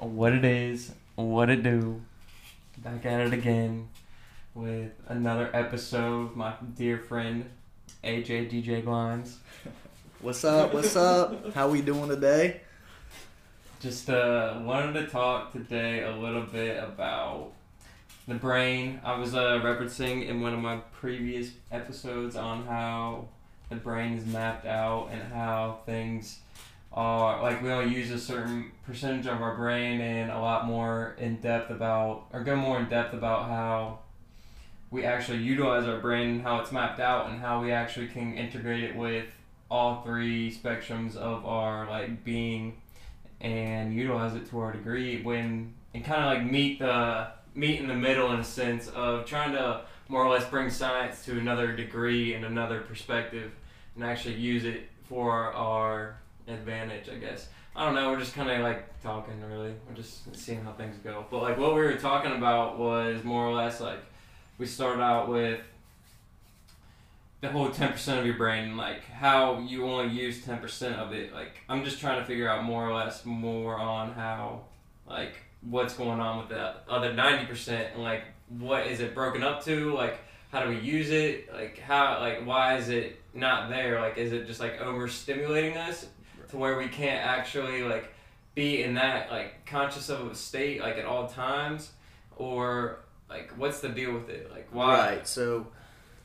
what it is, what it do. Back at it again with another episode my dear friend AJ DJ Glines. What's up? What's up? How we doing today? Just uh, wanted to talk today a little bit about the brain. I was uh, referencing in one of my previous episodes on how the brain is mapped out and how things are like we only use a certain percentage of our brain and a lot more in depth about or go more in depth about how we actually utilize our brain and how it's mapped out and how we actually can integrate it with all three spectrums of our like being and utilize it to our degree when and kind of like meet the meet in the middle in a sense of trying to more or less bring science to another degree and another perspective and actually use it for our advantage, I guess. I don't know. We're just kind of like talking, really. We're just seeing how things go. But like what we were talking about was more or less like we started out with the whole ten percent of your brain, like how you only use ten percent of it. Like I'm just trying to figure out more or less more on how like what's going on with the other ninety percent and like what is it broken up to? Like how do we use it? Like how like why is it not there? Like is it just like overstimulating us to where we can't actually like be in that like conscious of a state like at all times or like what's the deal with it? Like why Right. So,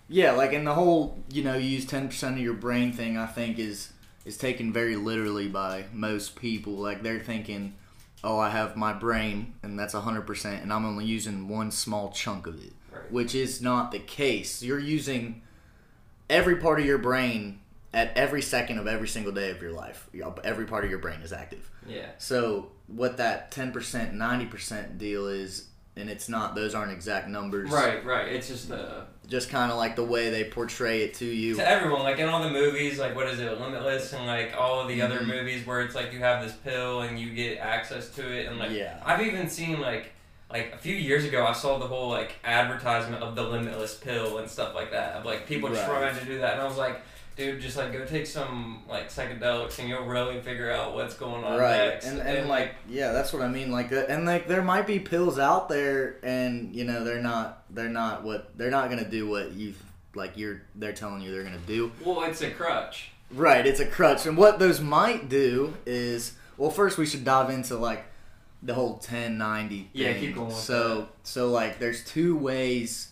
yeah, like in the whole, you know, use ten percent of your brain thing. I think is is taken very literally by most people. Like they're thinking, "Oh, I have my brain, and that's hundred percent, and I'm only using one small chunk of it," Right. which is not the case. You're using every part of your brain at every second of every single day of your life. Every part of your brain is active. Yeah. So what that ten percent, ninety percent deal is, and it's not; those aren't exact numbers. Right, right. It's just the Just kind of like the way they portray it to you. to everyone, like in all the movies, like what is it, Limitless, and like all of the other Mhm. movies where it's like you have this pill and you get access to it, and like Yeah. I've even seen like like a few years ago, I saw the whole like advertisement of the Limitless pill and stuff like that of like people Right. trying to do that, and I was like. Dude, just like go take some like psychedelics and you'll really figure out what's going on Right, next. and, and like yeah, that's what I mean. Like, uh, and like there might be pills out there, and you know they're not they're not what they're not gonna do what you like you're they're telling you they're gonna do. well, it's a crutch. Right, it's a crutch, and what those might do is well, first we should dive into like the whole 1090 Yeah, thing. keep going so that. so like there's two ways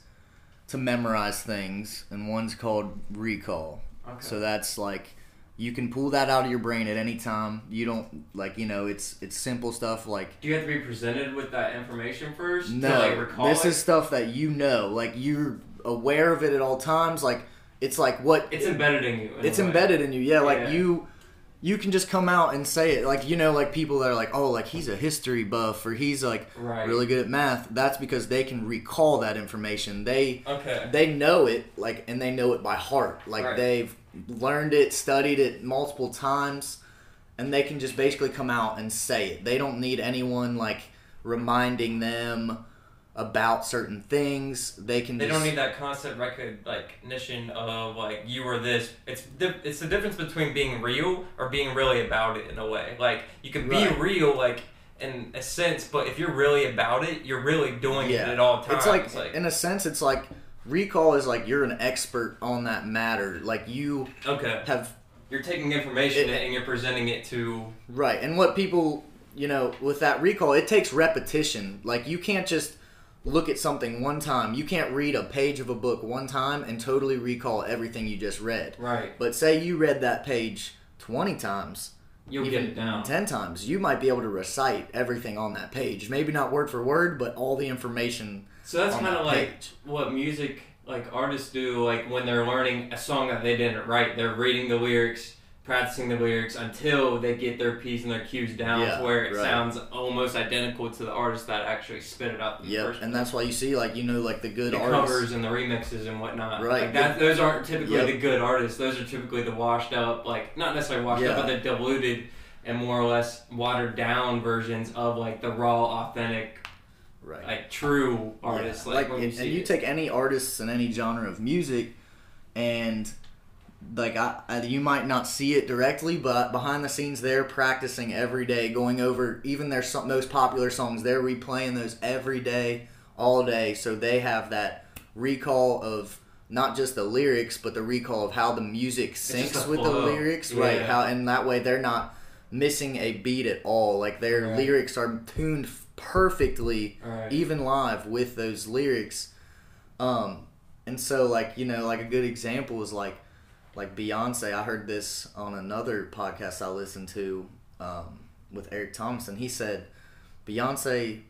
to memorize things, and one's called recall. Okay. So that's like you can pull that out of your brain at any time. You don't like you know it's it's simple stuff like Do you have to be presented with that information first no, to like recall this it? is stuff that you know. Like you're aware of it at all times. Like it's like what It's embedded in you. in it's embedded in you. Yeah, like Yeah. you you can just come out and say it. Like you know, like people that are like, oh, like he's a history buff or he's like Right. really good at math. That's because they can recall that information. They Okay. they know it like and they know it by heart like Right. they've learned it studied it multiple times and they can just basically come out and say it they don't need anyone like reminding them about certain things they can They just don't need that constant record recognition of like you are this. It's it's the difference between being real or being really about it in a way. Like you can be Right. real like in a sense, but if you're really about it, you're really doing it at all times. it's like, in a sense it's like recall is like you're an expert on that matter like you okay, have you're taking information It- and you're presenting it to Right, and what people, you know, with that recall, it takes repetition. Like you can't just look at something one time. You can't read a page of a book one time and totally recall everything you just read. right. But say you read that page 20 times, You'll get it down. 10 times, you might be able to recite everything on that page. Maybe not word for word, but all the information So that's kind of that like page. what music like artists do like when they're learning a song that they didn't write they're reading the lyrics practicing the lyrics until they get their p's and their q's down Yeah, to where it right. sounds almost identical to the artist that actually spit it out in the Yep, and that's why you see like you know like the good the artists. covers and the remixes and whatnot. Right. Like that, those aren't typically Yep. the good artists. Those are typically the washed up, like not necessarily washed Yeah. up, but the diluted and more or less watered down versions of like the raw, authentic, Right. like true artists. Yeah, Like, when and, you and you take any artists in any genre of music, and like I, I, you might not see it directly, but behind the scenes, they're practicing every day, going over even their so- most popular songs. They're replaying those every day, all day, so they have that recall of not just the lyrics, but the recall of how the music syncs the with the flow. lyrics, right? How and that way they're not missing a beat at all. Like their Right. lyrics are tuned perfectly Right. even live with those lyrics. Um, and so like you know, like a good example is like like Beyonce. I heard this on another podcast I listened to um, with Eric Thompson. He said Beyonce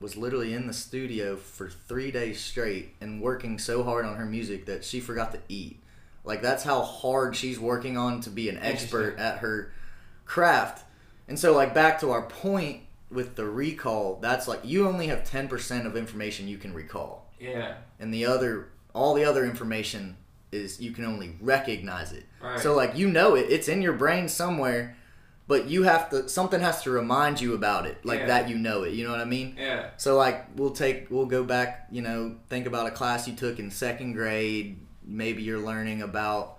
was literally in the studio for three days straight and working so hard on her music that she forgot to eat. Like that's how hard she's working on to be an expert at her craft. And so like back to our point with the recall, that's like you only have 10% of information you can recall. Yeah. And the other all the other information is you can only recognize it. Right. So like you know it, it's in your brain somewhere, but you have to something has to remind you about it, like Yeah. that you know it. You know what I mean? Yeah. So like we'll take we'll go back, you know, think about a class you took in second grade. Maybe you're learning about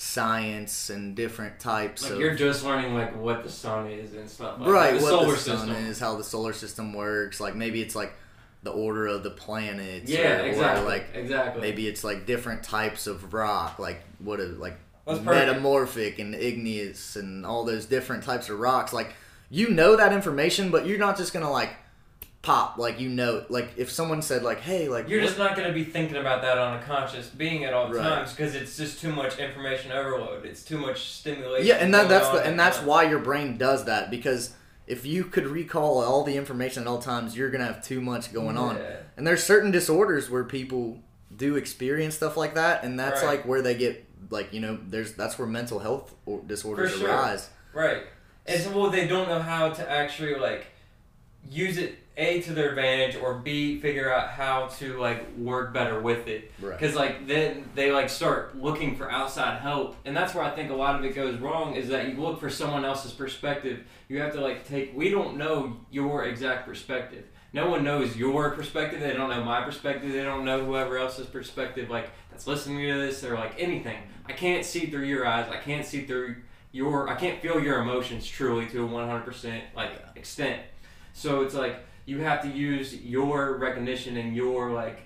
science and different types Like of you're just learning like what the sun is and stuff. Like right The what solar the sun system. is, how the solar system works. Like maybe it's like the order of the planets. Yeah, or, exactly. Or like exactly. maybe it's like different types of rock, like what is like metamorphic and igneous and all those different types of rocks. Like you know that information, but you're not just gonna like pop like you know like if someone said like hey like You're what- just not going to be thinking about that on a conscious being at all Right. times because it's just too much information overload. It's too much stimulation. yeah and that, that's on the at and that's why your brain does that because if you could recall all the information at all times you're gonna have too much going on and there's certain disorders where people do experience stuff like that and that's Right. like where they get like you know there's that's where mental health disorders sure. arise Right. And so, well, they don't know how to actually like use it a to their advantage or b figure out how to like work better with it. right Because like then they like start looking for outside help, and that's where I think a lot of it goes wrong. Is that you look for someone else's perspective. You have to like take. We don't know your exact perspective. No one knows your perspective. They don't know my perspective. They don't know whoever else's perspective. Like that's listening to this or like anything. I can't see through your eyes. I can't see through your. I can't feel your emotions truly to a one hundred percent like Yeah. extent. So it's like you have to use your recognition and your like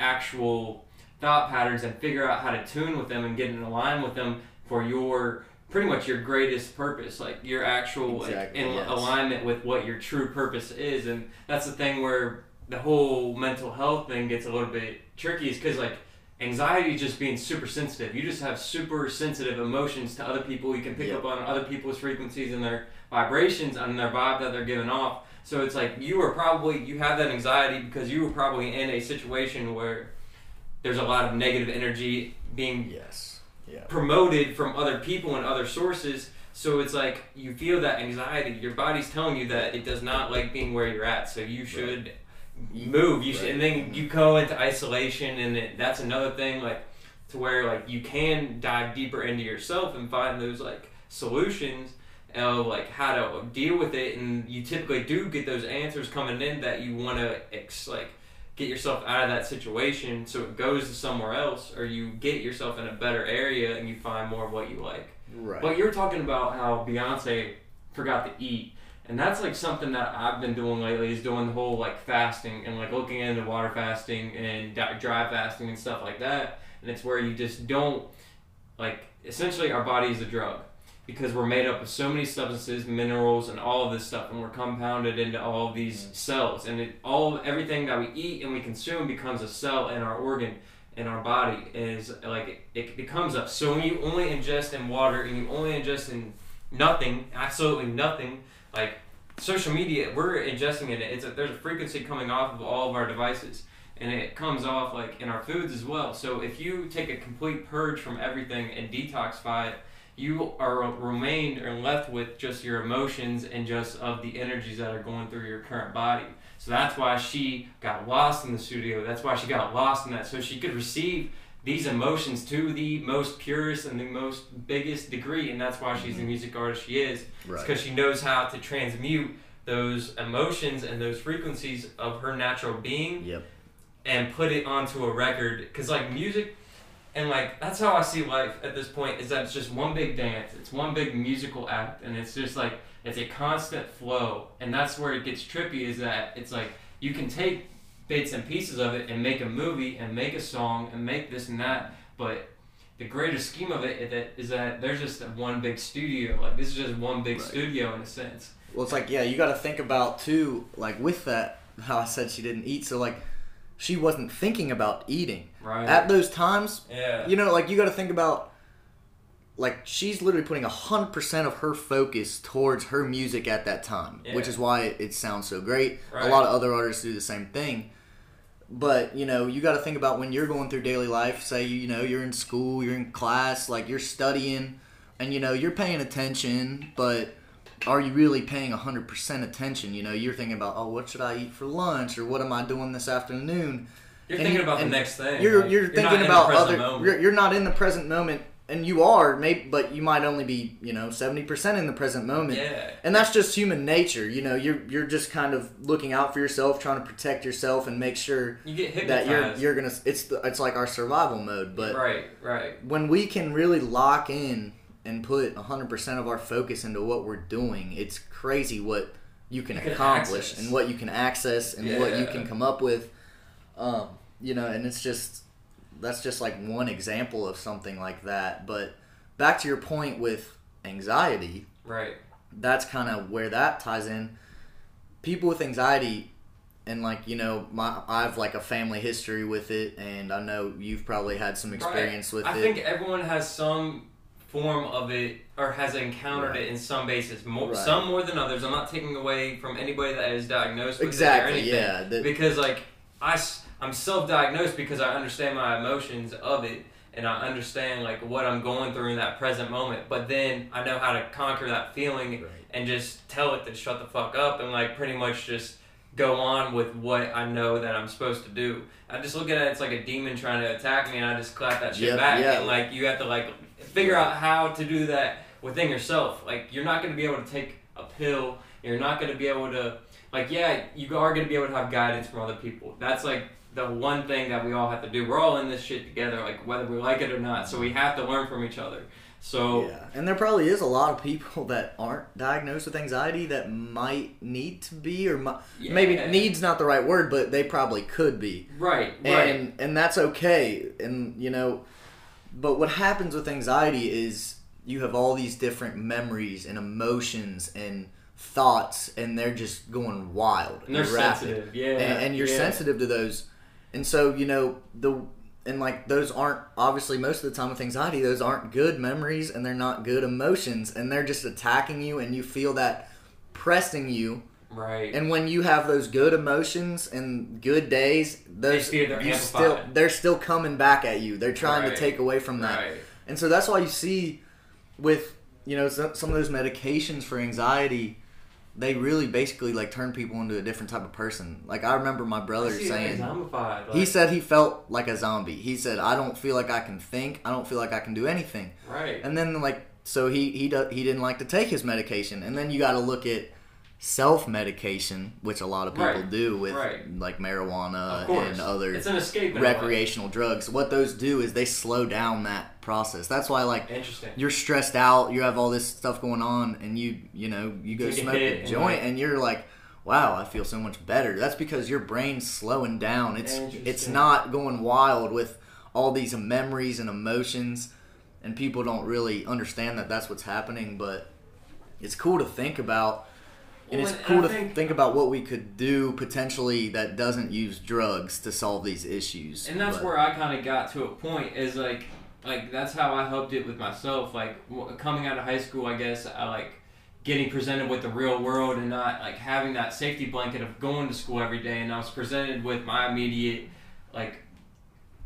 actual thought patterns and figure out how to tune with them and get in line with them for your pretty much your greatest purpose like your actual Exactly, like, in yes. alignment with what your true purpose is and that's the thing where the whole mental health thing gets a little bit tricky is because like anxiety just being super sensitive you just have super sensitive emotions to other people you can pick Yep. up on other people's frequencies and their vibrations and their vibe that they're giving off so it's like you were probably you have that anxiety because you were probably in a situation where there's a lot of negative energy being yes yeah promoted from other people and other sources. So it's like you feel that anxiety. Your body's telling you that it does not like being where you're at. So you should move. You should, and then you go into isolation, and it, that's another thing. Like to where like you can dive deeper into yourself and find those like solutions of like how to deal with it. And you typically do get those answers coming in that you want to ex- like get yourself out of that situation so it goes to somewhere else or you get yourself in a better area and you find more of what you like. right But you're talking about how Beyonce forgot to eat. And that's like something that I've been doing lately is doing the whole like fasting and like looking into water fasting and dry fasting and stuff like that. And it's where you just don't like essentially our body is a drug because we're made up of so many substances, minerals, and all of this stuff, and we're compounded into all of these mm. cells, and it all everything that we eat and we consume becomes a cell in our organ in our body is like it becomes up. So when you only ingest in water and you only ingest in nothing, absolutely nothing, like social media, we're ingesting it. It's a, there's a frequency coming off of all of our devices, and it comes off like in our foods as well. So if you take a complete purge from everything and detoxify it, you are remained or left with just your emotions and just of the energies that are going through your current body. So that's why she got lost in the studio. That's why she got lost in that, so she could receive these emotions to the most purest and the most biggest degree, and that's why she's the mm-hmm. music artist she is. Right because she knows how to transmute those emotions and those frequencies of her natural being yep and put it onto a record. Because like music, And like that's how I see life at this point is that it's just one big dance. It's one big musical act and it's just like it's a constant flow. And that's where it gets trippy is that it's like you can take bits and pieces of it and make a movie and make a song and make this and that, but the greater scheme of it is that, there's just one big studio. Like this is just one big Right. studio in a sense. Well, it's like yeah, you got to think about too, like with that how I said she didn't eat. So like, she wasn't thinking about eating Right. at those times. yeah. You know, like you got to think about. Like she's literally putting hundred percent of her focus towards her music at that time, which is why it, it sounds so great. A lot of other artists do the same thing, but you know you got to think about when you're going through daily life. Say you know you're in school, you're in class, like you're studying, and you know you're paying attention, but are you really paying 100% attention? You know, you're thinking about, oh, what should I eat for lunch? Or what am I doing this afternoon? You're and thinking about the next thing. You're, Like, you're not thinking about other, you're, you're not in the present moment, and you are, maybe, but you might only be, you know, 70% in the present moment. yeah. And that's just human nature. You know, you're, you're just kind of looking out for yourself, trying to protect yourself and make sure You get that you're, you're going to, it's, the, it's like our survival mode. But right, right. when we can really lock in and put 100% of our focus into what we're doing, it's crazy what you can You can accomplish access. and what you can access and what you can come up with. Um, you know, and it's just that's just like one example of something like that. But back to your point with anxiety, Right. that's kind of where that ties in. People with anxiety, and like you know, my I have like a family history with it, and I know you've probably had some experience with I it. I think everyone has some form of it or has encountered Right. it in some basis. More, Right. Some more than others. I'm not taking away from anybody that is diagnosed with exactly, it or anything. yeah. that- because like I, am self-diagnosed because I understand my emotions of it and I understand like what I'm going through in that present moment. But then I know how to conquer that feeling Right. and just tell it to shut the fuck up and like pretty much just go on with what I know that I'm supposed to do. I just look at it it's like a demon trying to attack me and I just clap that shit Yep, back yeah. and like you have to like figure out how to do that within yourself. Like you're not going to be able to take a pill. You're not going to be able to like yeah, you are going to be able to have guidance from other people. That's like the one thing that we all have to do. We're all in this shit together, like whether we like it or not. So we have to learn from each other. So Yeah, and there probably is a lot of people that aren't diagnosed with anxiety that might need to be, or yeah. maybe needs not the right word, but they probably could be, right, right, and and that's okay. And you know, but what happens with anxiety is you have all these different memories and emotions and thoughts, and they're just going wild and they're rapid sensitive. Yeah, and, and you're yeah. sensitive to those and so you know the and like those aren't obviously most of the time with anxiety those aren't good memories and they're not good emotions and they're just attacking you and you feel that pressing you Right. and when you have those good emotions and good days those you amplified. still they're still coming back at you they're trying Right. to take away from that right. and so that's why you see with you know some, some of those medications for anxiety, they really basically like turn people into a different type of person. Like I remember my brother I see it saying zombified. he said he felt like a zombie. He said I don't feel like I can think. I don't feel like I can do anything. right. And then like so he he do, he didn't like to take his medication. And then you got to look at self medication, which a lot of people Right. do with Right. like marijuana and other it's an escape. in a way. recreational drugs. What those do is they slow down that process. That's why like Interesting. you're stressed out, you have all this stuff going on, and you you know you go Take smoke hit a joint, like- and you're like, wow, I feel so much better. That's because your brain's slowing down. It's it's not going wild with all these memories and emotions, and people don't really understand that that's what's happening. But it's cool to think about. And Well, it's cool to think- think about what we could do potentially that doesn't use drugs to solve these issues. and that's But- where I kind of got to a point is like like that's how I helped it with myself. Like coming out of high school I guess I like getting presented with the real world and not like having that safety blanket of going to school every day. And I was presented with my immediate like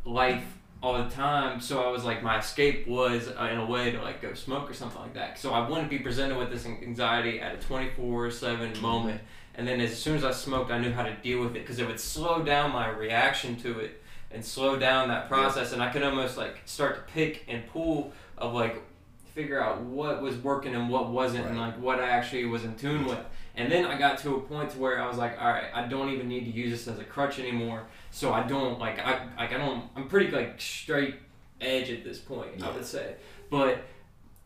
life all the time. So I was like my escape was uh, in a way to like go smoke or something like that. So I wouldn't be presented with this anxiety at a 24/7 moment. And then as soon as I smoked I knew how to deal with it because it would slow down my reaction to it and slow down that process and I could almost like start to pick and pull of like figure out what was working and what wasn't and like what I actually was in tune with and then I got to a point to where I was like all right I don't even need to use this as a crutch anymore so I don't like I like I don't I'm pretty like straight edge at this point. I Yeah. would say, but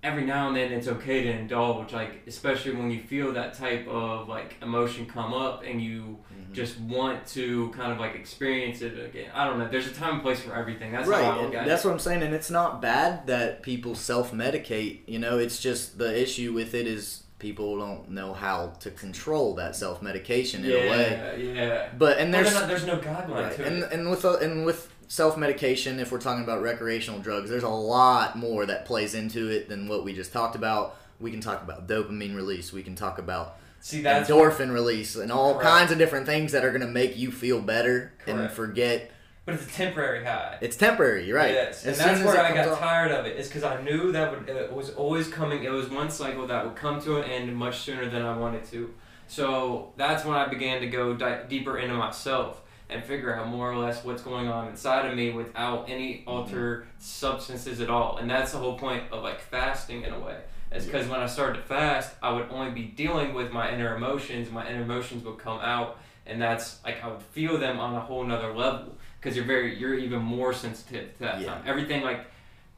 every now and then it's okay to indulge, like especially when you feel that type of like emotion come up and you. Just want to kind of like experience it again. I don't know. There's a time and place for everything. That's right, how I look at that's it. what I'm saying, and it's not bad that people self-medicate. You know, it's just the issue with it is people don't know how to control that self-medication in yeah, a way. yeah. But and there's not- there's no guideline Right. to And it. and with uh, and with self medication, if we're talking about recreational drugs, there's a lot more that plays into it than what we just talked about. We can talk about dopamine release. We can talk about See, that's endorphin release and all Correct. kinds of different things that are going to make you feel better and forget but it's a temporary high. it's temporary. You're right. Yes, and that's where I got off- tired of it. Is because I knew that would, it was always coming. It was one cycle that would come to an end much sooner than I wanted to. So that's when I began to go di- deeper into myself and figure out more or less what's going on inside of me without any mm-hmm. altered substances at all. And that's the whole point of like fasting in a way. Is because when I started to fast, I would only be dealing with my inner emotions. My inner emotions would come out, and that's like I would feel them on a whole nother level because you're very you're even more sensitive to that Yeah. time. Everything like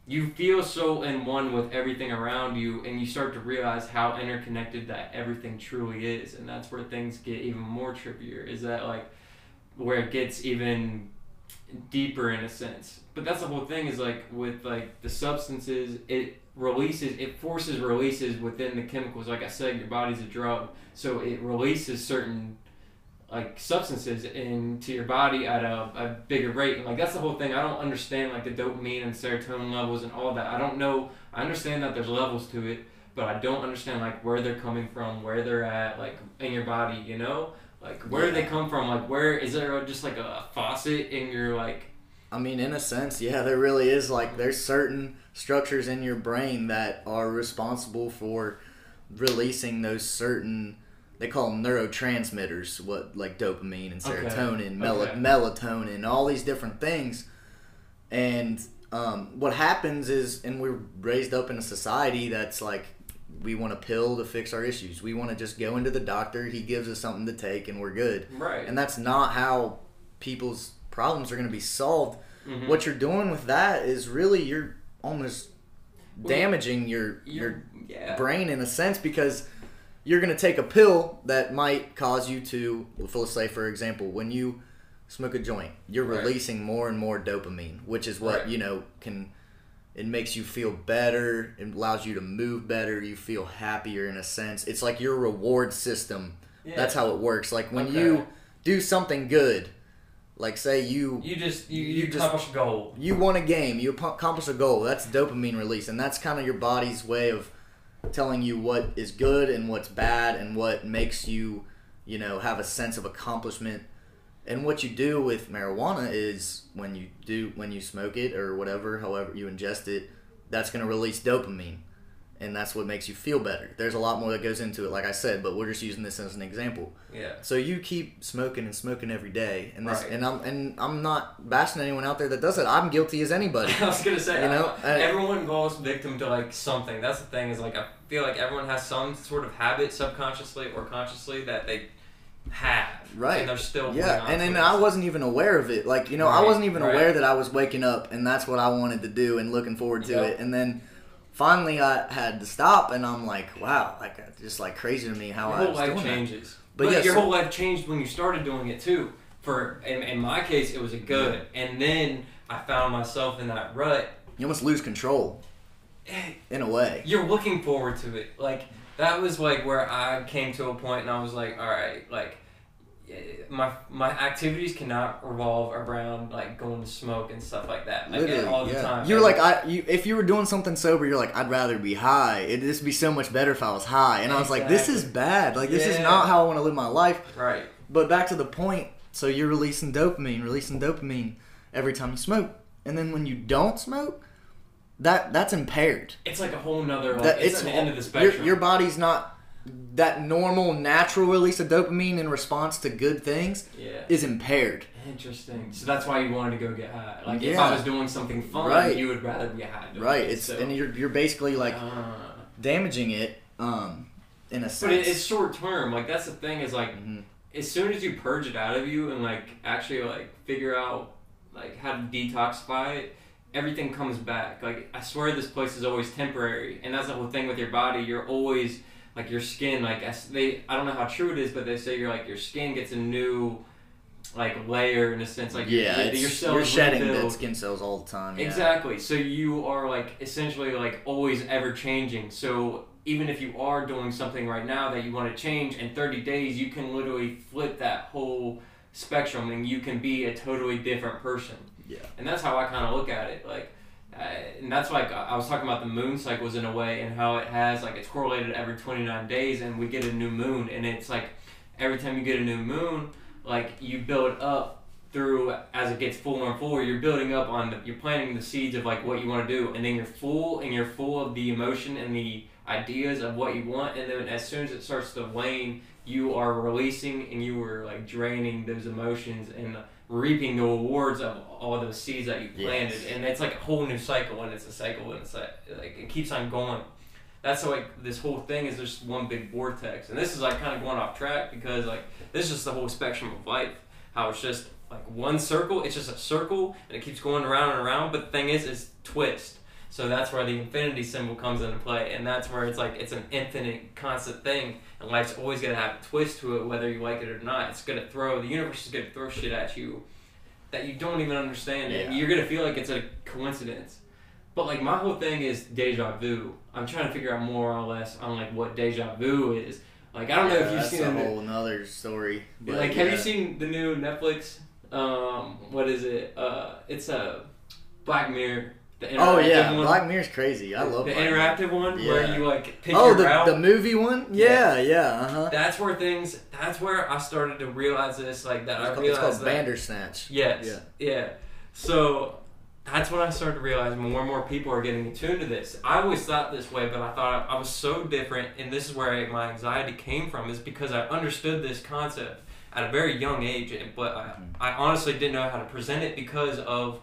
you feel so in one with everything around you and you start to realize how interconnected that everything truly is and that's where things get even more trippier is that like where it gets even deeper in a sense but that's the whole thing is like with like the substances it releases it forces releases within the chemicals like i said your body's a drug so it releases certain like substances into your body at a, a bigger rate. And like that's the whole thing. I don't understand like the dopamine and serotonin levels and all that. I don't know. I understand that there's levels to it, but I don't understand like where they're coming from, where they're at, like in your body. You know, like where do they come from? Like where is there just like a faucet in your like? I mean, in a sense, yeah, there really is. Like, there's certain structures in your brain that are responsible for releasing those certain. They call them neurotransmitters, what like dopamine and Okay. serotonin, mel- Okay. melatonin, all these different things. And um, what happens is, and we're raised up in a society that's like, we want a pill to fix our issues. We want to just go into the doctor, he gives us something to take, and we're good. Right. And that's not how people's problems are going to be solved. Mhm. What you're doing with that is really you're almost Well, damaging your your yeah. brain in a sense because you're going to take a pill that might cause you to well, let's say for example when you smoke a joint you're Right. releasing more and more dopamine which is what Right. you know can it makes you feel better it allows you to move better you feel happier in a sense it's like your reward system Yeah. that's how it works like when Okay. you do something good like say you You just you, You you, just- accomplish a goal. you won a game, you ac- accomplish a goal. That's dopamine release, and that's kind of your body's way of telling you what is good and what's bad, and what makes you, you know, have a sense of accomplishment. And what you do with marijuana is when you do when you smoke it or whatever, however you ingest it, that's going to release dopamine, and that's what makes you feel better. There's a lot more that goes into it, like I said, but we're just using this as an example. Yeah. So you keep smoking and smoking every day, and this, Right. and I'm and I'm not bashing anyone out there that does it. I'm guilty as anybody. I was gonna say, You know, I- everyone falls victim to like something. That's the thing is like I feel like everyone has some sort of habit, subconsciously or consciously, that they have, Right. And they're still yeah, and then. I wasn't even aware of it. Like you know, I wasn't even right. aware that I was waking up, and that's what I wanted to do, and looking forward to Yep. it. And then finally, I had to stop, and I'm like, wow, like it's just like crazy to me how your I whole life doing that. changes. But But, yeah, your so- whole life changed when you started doing it too. For in, in my case, it was a good, and then I found myself in that rut. You almost lose control eh. in a way. You're looking forward to it, like that was like where I came to a point, and I was like, all right, like. My my activities cannot revolve around like going to smoke and stuff like that. Like Literally, all the yeah. time. You're like, I, you, if you were doing something sober, you're like, I'd rather be high. It'd just be so much better if I was high. And I was like, this is bad. Like, this is not how I want to live my life. right. But back to the point. So you're releasing dopamine, releasing dopamine every time you smoke, and then when you don't smoke, that that's impaired. It's like a whole nother. Like, That it's, at the end of the your, spectrum. your body's not that normal, natural release of dopamine in response to good things yeah. is impaired. Interesting. So that's why you wanted to go get high. Like if I was doing something fun, Right. you would rather be high. Right. it. It's so, and you're you're basically like uh, damaging it um in a sense. but it, it's short term. Like that's the thing is like Mhm. as soon as you purge it out of you and like actually like figure out like how to detoxify it, everything comes back. Like I swear this place is always temporary, and that's the whole thing with your body. You're always like your skin. Like as they, I don't know how true it is, but they say you're like your skin gets a new like layer in a sense. Like yeah, your, your cells you're shedding rebuild. dead skin cells all the time. Yeah. Exactly. So you are like essentially like always ever changing. So even if you are doing something right now that you want to change in 30 days, you can literally flip that whole spectrum and you can be a totally different person. Yeah. And that's how I kind of look at it. Like, uh, and that's like I was talking about the moon cycles in a way and how it has like it's correlated every 29 days and we get a new moon. And it's like every time you get a new moon like you build up through as it gets fuller and fuller you're building up on the, you're planting the seeds of like what you want to do. And then you're full and you're full of the emotion and the ideas of what you want. And then as soon as it starts to wane you are releasing and you are like draining those emotions and reaping the rewards of all those seeds that you planted. Yes. and it's like a whole new cycle and it's a cycle and it's like, like it keeps on going. That's how, like this whole thing is just one big vortex. And this is like kind of going off track because like this is just the whole spectrum of life. How it's just like one circle it's just a circle and it keeps going around and around. But the thing is it's twist. So that's where the infinity symbol comes into play. And that's where it's like it's an infinite constant thing and life's always going to have a twist to it whether you like it or not it's going to throw the universe is going to throw shit at you that you don't even understand and Yeah. you're going to feel like it's a coincidence but like my whole thing is deja vu i'm trying to figure out more or less on like what deja vu is like i don't know if you've that's seen a whole nother story. but like, have you seen the new Netflix? Um, what is it? Uh, it's a Black Mirror. Oh yeah, one. Black Mirror's crazy. I love the Black Mirror. interactive one where you like pick Oh, your the, route. the movie one? Yeah, yeah, uh huh. that's where things. That's where I started to realize this. Like that, I It's called, it's realized called that. Bandersnatch. Yes. Yeah. Yeah. So that's when I started to realize more and more people are getting attuned to this. I always thought this way, but I thought I was so different, and this is where my anxiety came from, is because I understood this concept at a very young age, but I, I honestly didn't know how to present it because of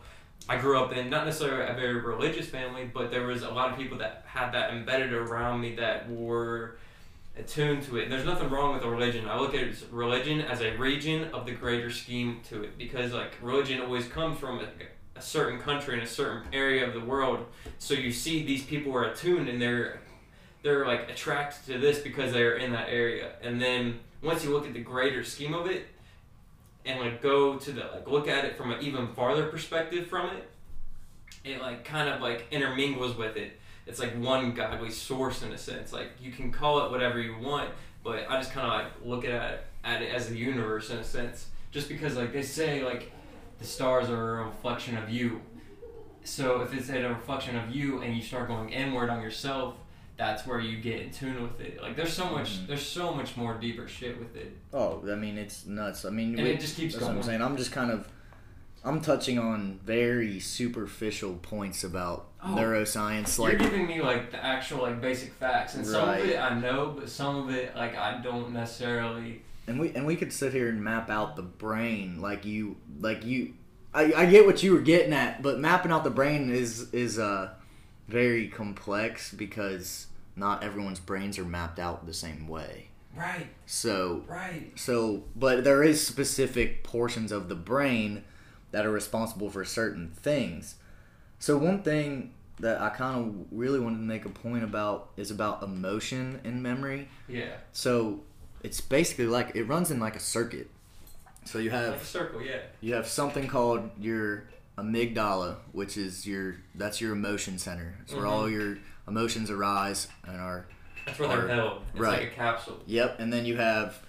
I grew up in not necessarily a very religious family, but there was a lot of people that had that embedded around me that were attuned to it. And There's nothing wrong with a religion. I look at religion as a region of the greater scheme to it because like religion always comes from a, a certain country and a certain area of the world. So you see these people are attuned and they're they're like attracted to this because they're in that area. And then once you look at the greater scheme of it and like go to the like look at it from an even farther perspective from it, it like kind of like intermingles with it it's like one godly source in a sense. Like you can call it whatever you want, but I just kind of like look at it, at it as the universe in a sense. Just because like they say like the stars are a reflection of you. So if it's a reflection of you and you start going inward on yourself, that's where you get in tune with it. Like there's so much, Mhm. there's so much more deeper shit with it, Oh, I mean, it's nuts. I mean, and we- it just keeps that's what going. I'm saying. I'm just kind of, I'm touching on very superficial points about Oh. neuroscience. You're giving me like the actual like basic facts, and some of it I know, but some of it like I don't necessarily. and we and we could sit here and map out the brain like you like you I, I get what you were getting at but mapping out the brain is is uh very complex because not everyone's brains are mapped out the same way Right, so right. so but there is specific portions of the brain that are responsible for certain things so one thing that i kind of really wanted to make a point about is about emotion and memory Yeah. so it's basically like it runs in like a circuit. So you Like a have circle, yeah. you have something called your amygdala, which is your that's your emotion center. It's where all mm-hmm. your emotions arise and are That's where they're held. It's right. like a capsule. yep. And then you have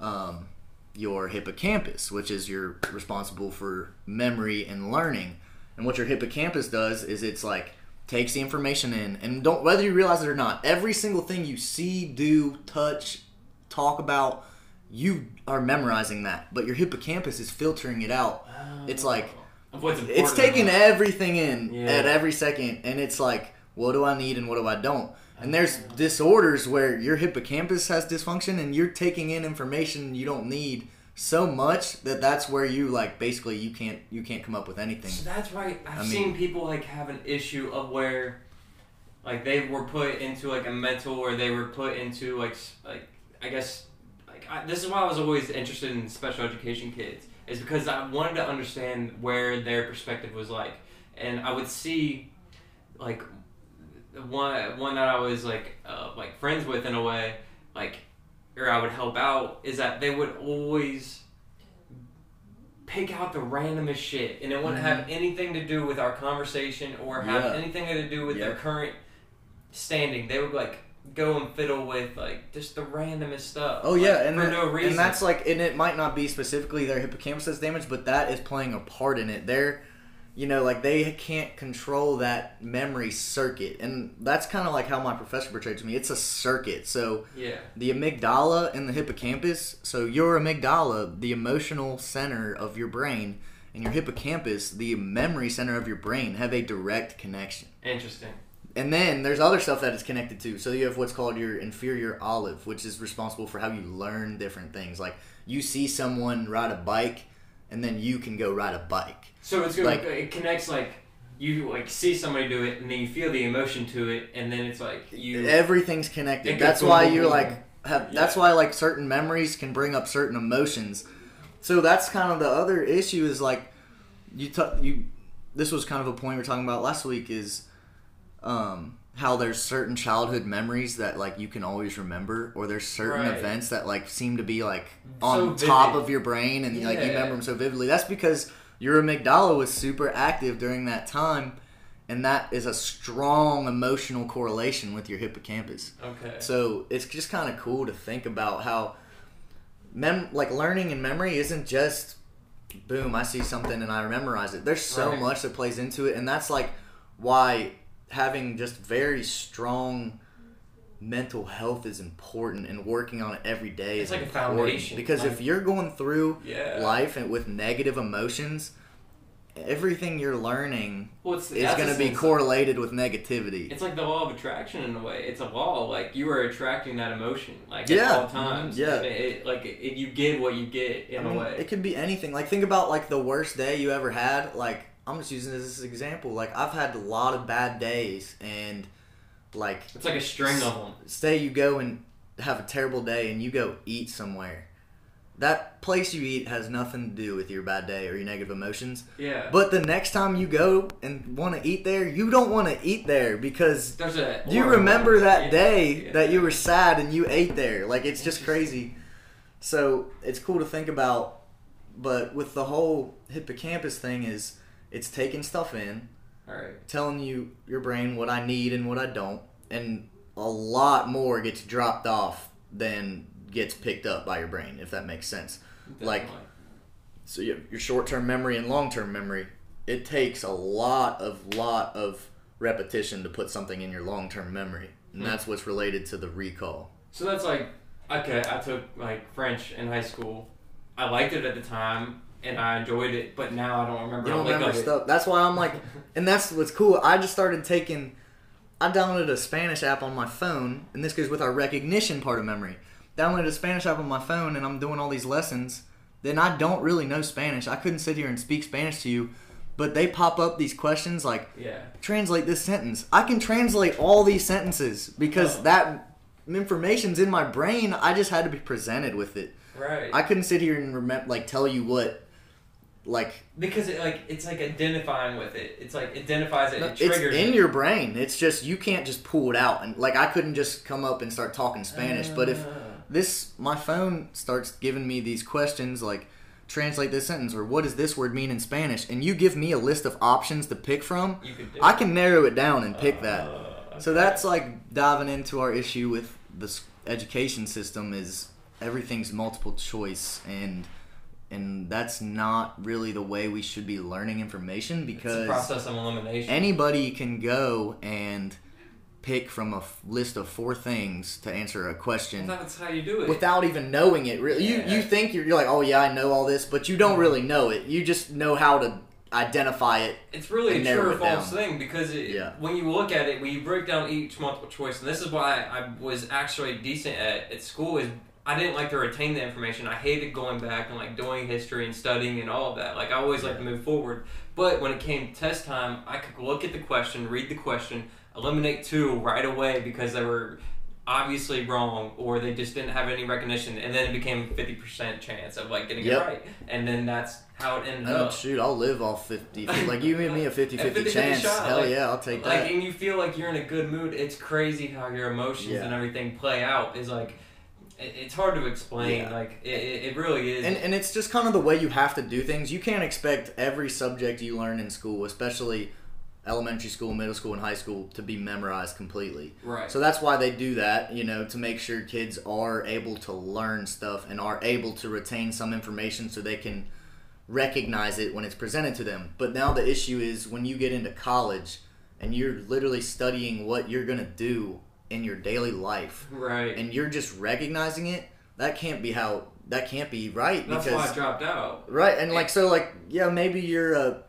um, your hippocampus, which is your responsible for memory and learning. And what your hippocampus does is it's like takes the information in and don't whether you realize it or not, every single thing you see, do, touch, talk about, you are memorizing that. But your hippocampus is filtering it out. It's like what's it's taking everything in Yeah. at every second and it's like what do i need and what do i don't? And there's disorders where your hippocampus has dysfunction and you're taking in information you don't need so much that that's where you like basically you can't you can't come up with anything. So that's why I've I mean- seen people like have an issue of where, like they were put into like a mental or they were put into like like I guess like I, this is why I was always interested in special education kids is because I wanted to understand where their perspective was like, and I would see like one one that I was like uh, like friends with in a way, like or I would help out is that they would always pick out the randomest shit and it wouldn't have anything to do with our conversation or have Mm-hmm. Yeah. anything to do with their current standing. They would like go and fiddle with like just the randomest stuff. Oh like, yeah, and for that- no reason. and that's like, and it might not be specifically their hippocampus that's damaged, but that is playing a part in it. They're, you know, like they can't control that memory circuit, and that's kind of like how my professor portrayed to me. It's a circuit, so yeah. the amygdala and the hippocampus. So your amygdala, the emotional center of your brain, and your hippocampus, the memory center of your brain, have a direct connection. Interesting. And then there's other stuff that it's connected to. So you have what's called your inferior olive, which is responsible for how you learn different things. Like you see someone ride a bike, and then you can go ride a bike. So it's good. Like- it connects like you like see somebody do it and then you feel the emotion to it and then it's like you Everything's connected. That's why you're like have. That's Yeah. why like certain memories can bring up certain emotions. So that's kind of the other issue is like you t- you. This was kind of a point we are talking about last week is um, how there's certain childhood memories that like you can always remember, or there's certain Right. events that like seem to be like So on top of your brain and like you remember them so vividly. That's because your amygdala was super active during that time. And that is a strong emotional correlation with your hippocampus. okay. So it's just kind of cool to think about how, mem like learning and memory isn't just, boom, I see something and I memorize it. There's so Right. much that plays into it, and that's like why having just very strong mental health is important and working on it every day It's is like a foundation, Because like- if you're going through Yeah. life and with negative emotions, everything you're learning well, is going to be correlated with negativity. It's like the law of attraction in a way. It's a law. Like you are attracting that emotion. Like Yeah. at all times. Mhm. Yeah. It, it- like it, you get what you get in I mean, a way. It could be anything. Like think about like the worst day you ever had. Like I'm just using this as an example. Like I've had a lot of bad days, and like it's like a string of them. say you go and have a terrible day, and you go eat somewhere. That place you eat has nothing to do with your bad day or your negative emotions. Yeah. But the next time you go and want to eat there, you don't want to eat there because There's a. you remember that Yeah. day Yeah. that you were sad and you ate there. Like it's just crazy. So it's cool to think about. But with the whole hippocampus thing is it's taking stuff in, All right. telling you your brain what I need and what I don't, and a lot more gets dropped off than gets picked up by your brain, if that makes sense. Like- Definitely. So you your short term memory and long term memory, it takes a lot of lot of repetition to put something in your long term memory, and Hmm. that's what's related to the recall. So that's like okay. I took like French in high school. I liked it at the time and I enjoyed it, but now I don't remember. You don't remember stuff. That's why I'm like, and that's what's cool. I just started taking. I downloaded a Spanish app on my phone, and this goes with our recognition part of memory. Downloaded a Spanish app on my phone, and I'm doing all these lessons. Then I don't really know Spanish. I couldn't sit here and speak Spanish to you, but they pop up these questions like, Yeah. translate this sentence. I can translate all these sentences because Oh. that information's in my brain. I just had to be presented with it. Right. I couldn't sit here and remember, like, tell you what, like, because it like it's like identifying with it. It's like identifies it. No, it it's in it. your brain. It's just you can't just pull it out and like I couldn't just come up and start talking Spanish. but if Ah. this my phone starts giving me these questions like translate this sentence or what does this word mean in Spanish and you give me a list of options to pick from, could I can narrow it down and pick that. Uh, So that's like diving into our issue with the education system is everything's multiple choice and and that's not really the way we should be learning information it's a because process of elimination. anybody can go and pick from a f- list of four things to answer a question that's how you do it. without even knowing it really you, Yeah. you think you're, you're like oh yeah i know all this but you don't really know it you just know how to identify it It's really a true or false down. thing because it, Yeah. when you look at it, when you break down each multiple choice, and this is why I was actually decent at, at school is I didn't like to retain the information. I hated going back and like doing history and studying and all of that. Like I always like to move forward. But when it came test time, I could look at the question, read the question, eliminate two right away because they were obviously wrong or they just didn't have any recognition and then it became 50% chance of like getting Yep. it right and then that's how it ended Oh, up shoot, I'll live off 50. Like, you give me a 50 50 chance. shot, Hell like- yeah, I'll take like and you feel like you're in a good mood it's crazy how your emotions Yeah. and everything play out is like it's hard to explain Yeah. like it, it really is And, and it's just kind of the way you have to do things. You can't expect every subject you learn in school, especially elementary school, middle school, and high school, to be memorized completely. right So that's why they do that, you know, to make sure kids are able to learn stuff and are able to retain some information so they can recognize it when it's presented to them. But now the issue is when you get into college and you're literally studying what you're going to do in your daily life right and you're just recognizing it, that can't be how that can't be right that's because why I dropped out Right, and like so, like yeah, maybe you're a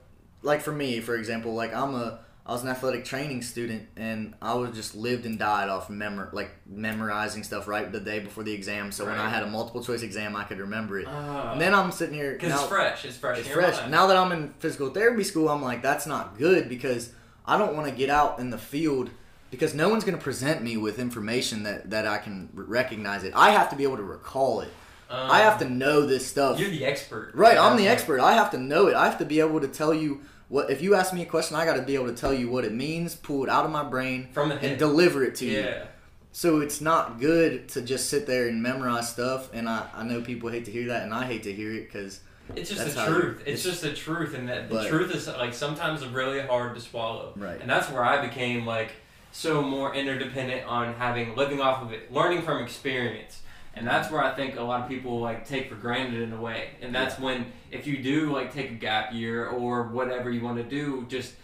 like for me, for example, like I'm a I was an athletic training student, and I was just lived and died off memor like memorizing stuff right the day before the exam. So when I had a multiple choice exam, I could remember it. uh, and then I'm sitting here because it's fresh it's fresh it's fresh. mind. Now that I'm in physical therapy school, I'm like that's not good because I don't want to get out in the field because no one's going to present me with information that that I can recognize it. I have to be able to recall it. Um, I have to know this stuff. you're the expert Right, I'm the expert. I have to know it. I have to be able to tell you what. If you ask me a question, I got to be able to tell you what it means, pull it out of my brain, from and deliver it to you. yeah So it's not good to just sit there and memorize stuff. And I, I know people hate to hear that, and I hate to hear it because It's just the you- truth. It's, it's- just the truth, and that the But- truth is like sometimes really hard to swallow. Right. And that's where I became like so more interdependent on having living off of it, learning from experience. And mm-hmm. that's where I think a lot of people like take for granted in a way. And that's when if you do like take a gap year or whatever you want to do, just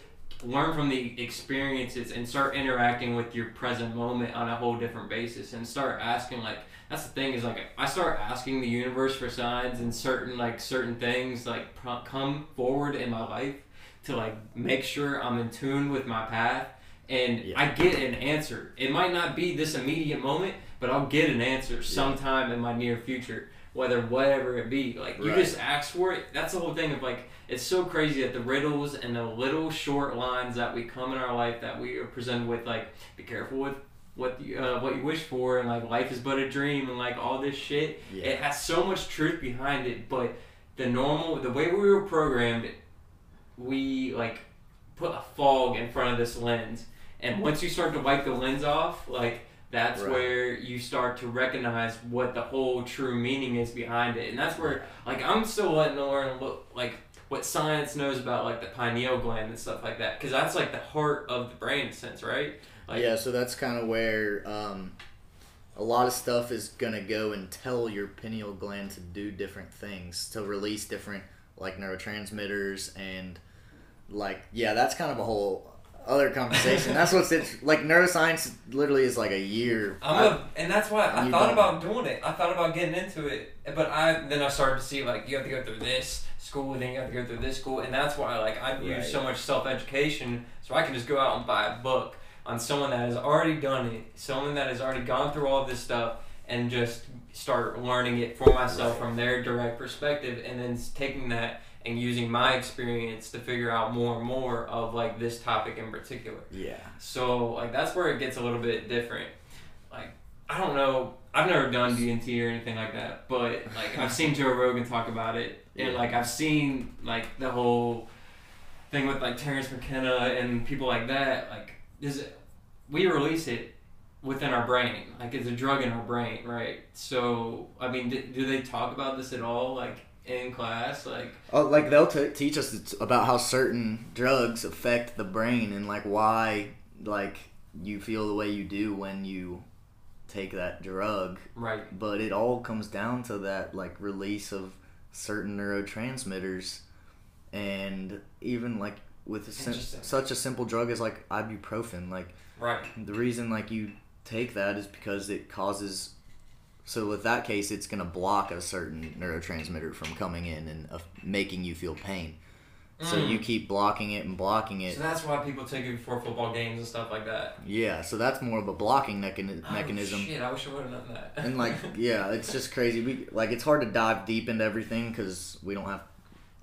learn from the experiences and start interacting with your present moment on a whole different basis and start asking like that's the thing is like I start asking the universe for signs and certain like certain things like pro- come forward in my life to like make sure I'm in tune with my path and Yeah. I get an answer. It might not be this immediate moment, but I'll get an answer sometime in my near future, whether whatever it be. Like you Right. just ask for it. That's the whole thing of like it's so crazy that the riddles and the little short lines that we come in our life that we are presented with, like be careful with what you, uh, what you wish for, and like life is but a dream, and like all this shit. Yeah. It has so much truth behind it, but the normal, the way we were programmed, we like put a fog in front of this lens, and once you start to wipe the lens off, like that's Right. where you start to recognize what the whole true meaning is behind it, and that's where like I'm still letting to learn what like what science knows about like the pineal gland and stuff like that, because that's like the heart of the brain, sense, right? Like, yeah. So that's kind of where um, a lot of stuff is gonna go and tell your pineal gland to do different things to release different like neurotransmitters and like yeah, that's kind of a whole other conversation. that's what's it like neuroscience literally is like a year. I'm a, and that's why I thought don't. about doing it. I thought about getting into it, but I then I started to see like you have to go through this school, then you have to go through this school, and that's why like I use Right. so much self education, so I can just go out and buy a book on someone that has already done it, someone that has already gone through all this stuff, and just start learning it for myself Right. from their direct perspective, and then taking that and using my experience to figure out more and more of like this topic in particular. yeah. So like that's where it gets a little bit different. Like I don't know, I've never done DMT or anything like that, but like I've seen Joe Rogan talk about it, and Yeah. like I've seen like the whole thing with like Terence McKenna and people like that. Like is we release it within our brain, like it's a drug in our brain, right? So I mean, do, do they talk about this at all, like in class, like? Oh, like they'll t- teach us about how certain drugs affect the brain and like why like you feel the way you do when you take that drug. Right. But it all comes down to that like release of certain neurotransmitters, and even like with a sim- such a simple drug as like ibuprofen, like Right. the reason like you take that is because it causes so with that case it's going to block a certain neurotransmitter from coming in and uh, making you feel pain so Mm. you keep blocking it and blocking it So that's why people take it before football games and stuff like that. yeah so that's more of a blocking mechanism Oh, shit, I wish I would have known that. and like yeah it's just crazy we like it's hard to dive deep into everything because we don't have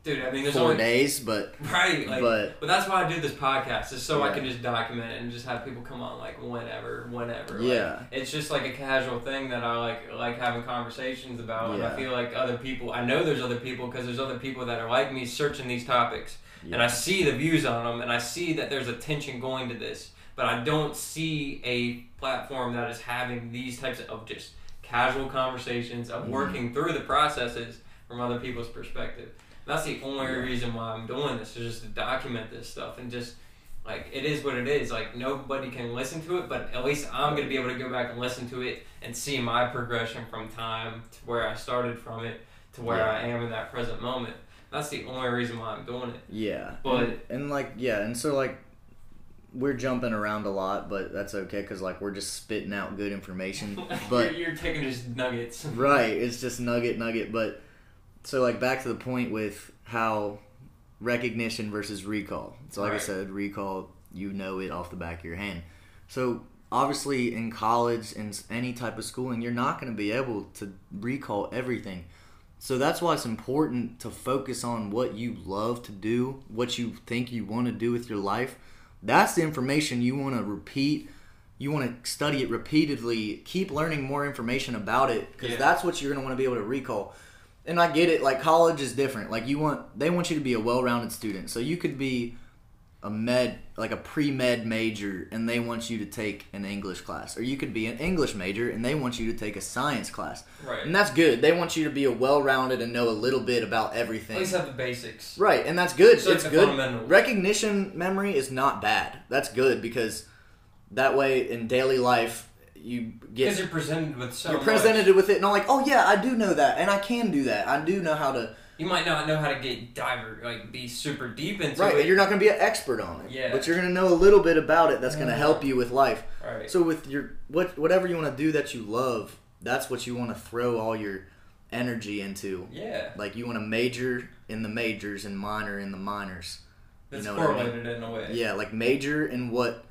dude. I mean, there's four only days, but right, like, but but that's why I do this podcast, is so I can just document it and just have people come on like whenever, whenever. Like, yeah, it's just like a casual thing that I like like having conversations about, and I feel like other people. I know there's other people because there's other people that are like me searching these topics, and I see the views on them, and I see that there's attention going to this, but I don't see a platform that is having these types of just casual conversations of Mhm. working through the processes from other people's perspective. That's the only reason why I'm doing this is just to document this stuff and just like it is what it is. Like nobody can listen to it, but at least I'm gonna be able to go back and listen to it and see my progression from time to where I started from it to where Yeah. I am in that present moment. That's the only reason why I'm doing it. yeah, But- and, and like yeah, and so like we're jumping around a lot, but that's okay because like we're just spitting out good information. But you're, you're taking just nuggets. right, it's just nugget nugget. But so like back to the point with how recognition versus recall. So like I said, recall you know it off the back of your hand. So obviously in college and any type of schooling, you're not going to be able to recall everything. So that's why it's important to focus on what you love to do, what you think you want to do with your life. That's the information you want to repeat. You want to study it repeatedly, keep learning more information about it because Yeah. that's what you're going to want to be able to recall. And I get it, like college is different. Like you want they want you to be a well-rounded student. So you could be a med like a pre-med major and they want you to take an English class or you could be an English major and they want you to take a science class. Right. And that's good. They want you to be a well-rounded and know a little bit about everything. At least have the basics. Right, and that's good. So it's good. Recognition memory is not bad. That's good because that way in daily life you Because get you're presented with so you're much. presented with it and I'm like, oh yeah, I do know that and I can do that. I do know how to You might not know how to get diver like be super deep into it. right. it. You're not gonna be an expert on it, Yeah. but you're gonna know a little bit about it. That's gonna Mhm. help you with life. right. So with your what whatever you want to do that you love, that's what you want to throw all your energy into. yeah. Like you want to major in the majors and minor in the minors. That's know what I mean? correlated in a way. Yeah, like major in what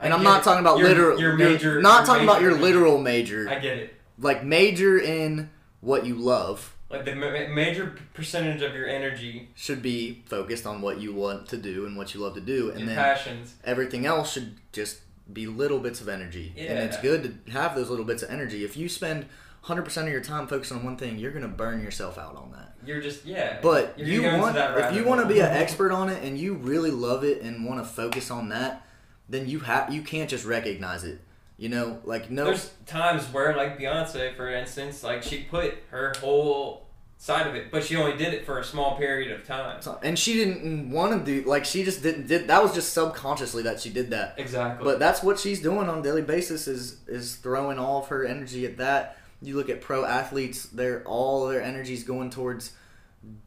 And I'm not it. talking about Your- literal. Your your- major. Not your talking about your literal major. I get it. like major in what you love Like the ma- major percentage of your energy, should be focused on what you want to do and what you love to do, and your then passions. everything else should just be little bits of energy. yeah. And it's good to have those little bits of energy. If you spend 100% of your time focused on one thing, you're gonna burn yourself out on that. You're just yeah. But you going to want if you want to be an expert on it and you really love it and want to focus on that, then you have you can't just recognize it. You know, like no There's times where, like Beyonce, for instance, like she put her whole side of it, but she only did it for a small period of time. And she didn't want to do like she just didn't did that was just subconsciously that she did that Exactly. but that's what she's doing on a daily basis is is throwing all of her energy at that you look at pro athletes they're all their energy's going towards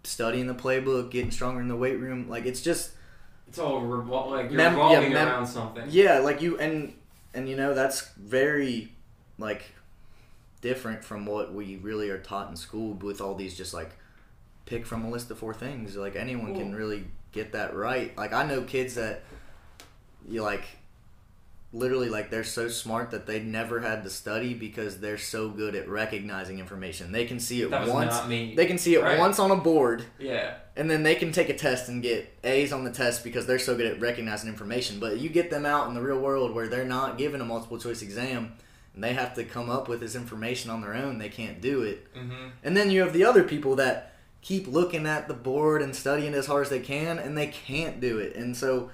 studying the playbook getting stronger in the weight room like it's just it's all revol- like you're Mem- yeah, revolving mem- around something. yeah like you and and you know that's very like different from what we really are taught in school with all these just like pick from a list of four things like anyone can really get that right like i know kids that you like literally like they're so smart that they never had to study because they're so good at recognizing information they can see it once they can see it Right. once on a board yeah. and then they can take a test and get A's on the test because they're so good at recognizing information. But you get them out in the real world where they're not given a multiple choice exam and they have to come up with this information on their own. They can't do it. Mm-hmm. And then you have the other people that keep looking at the board and studying as hard as they can and they can't do it. And so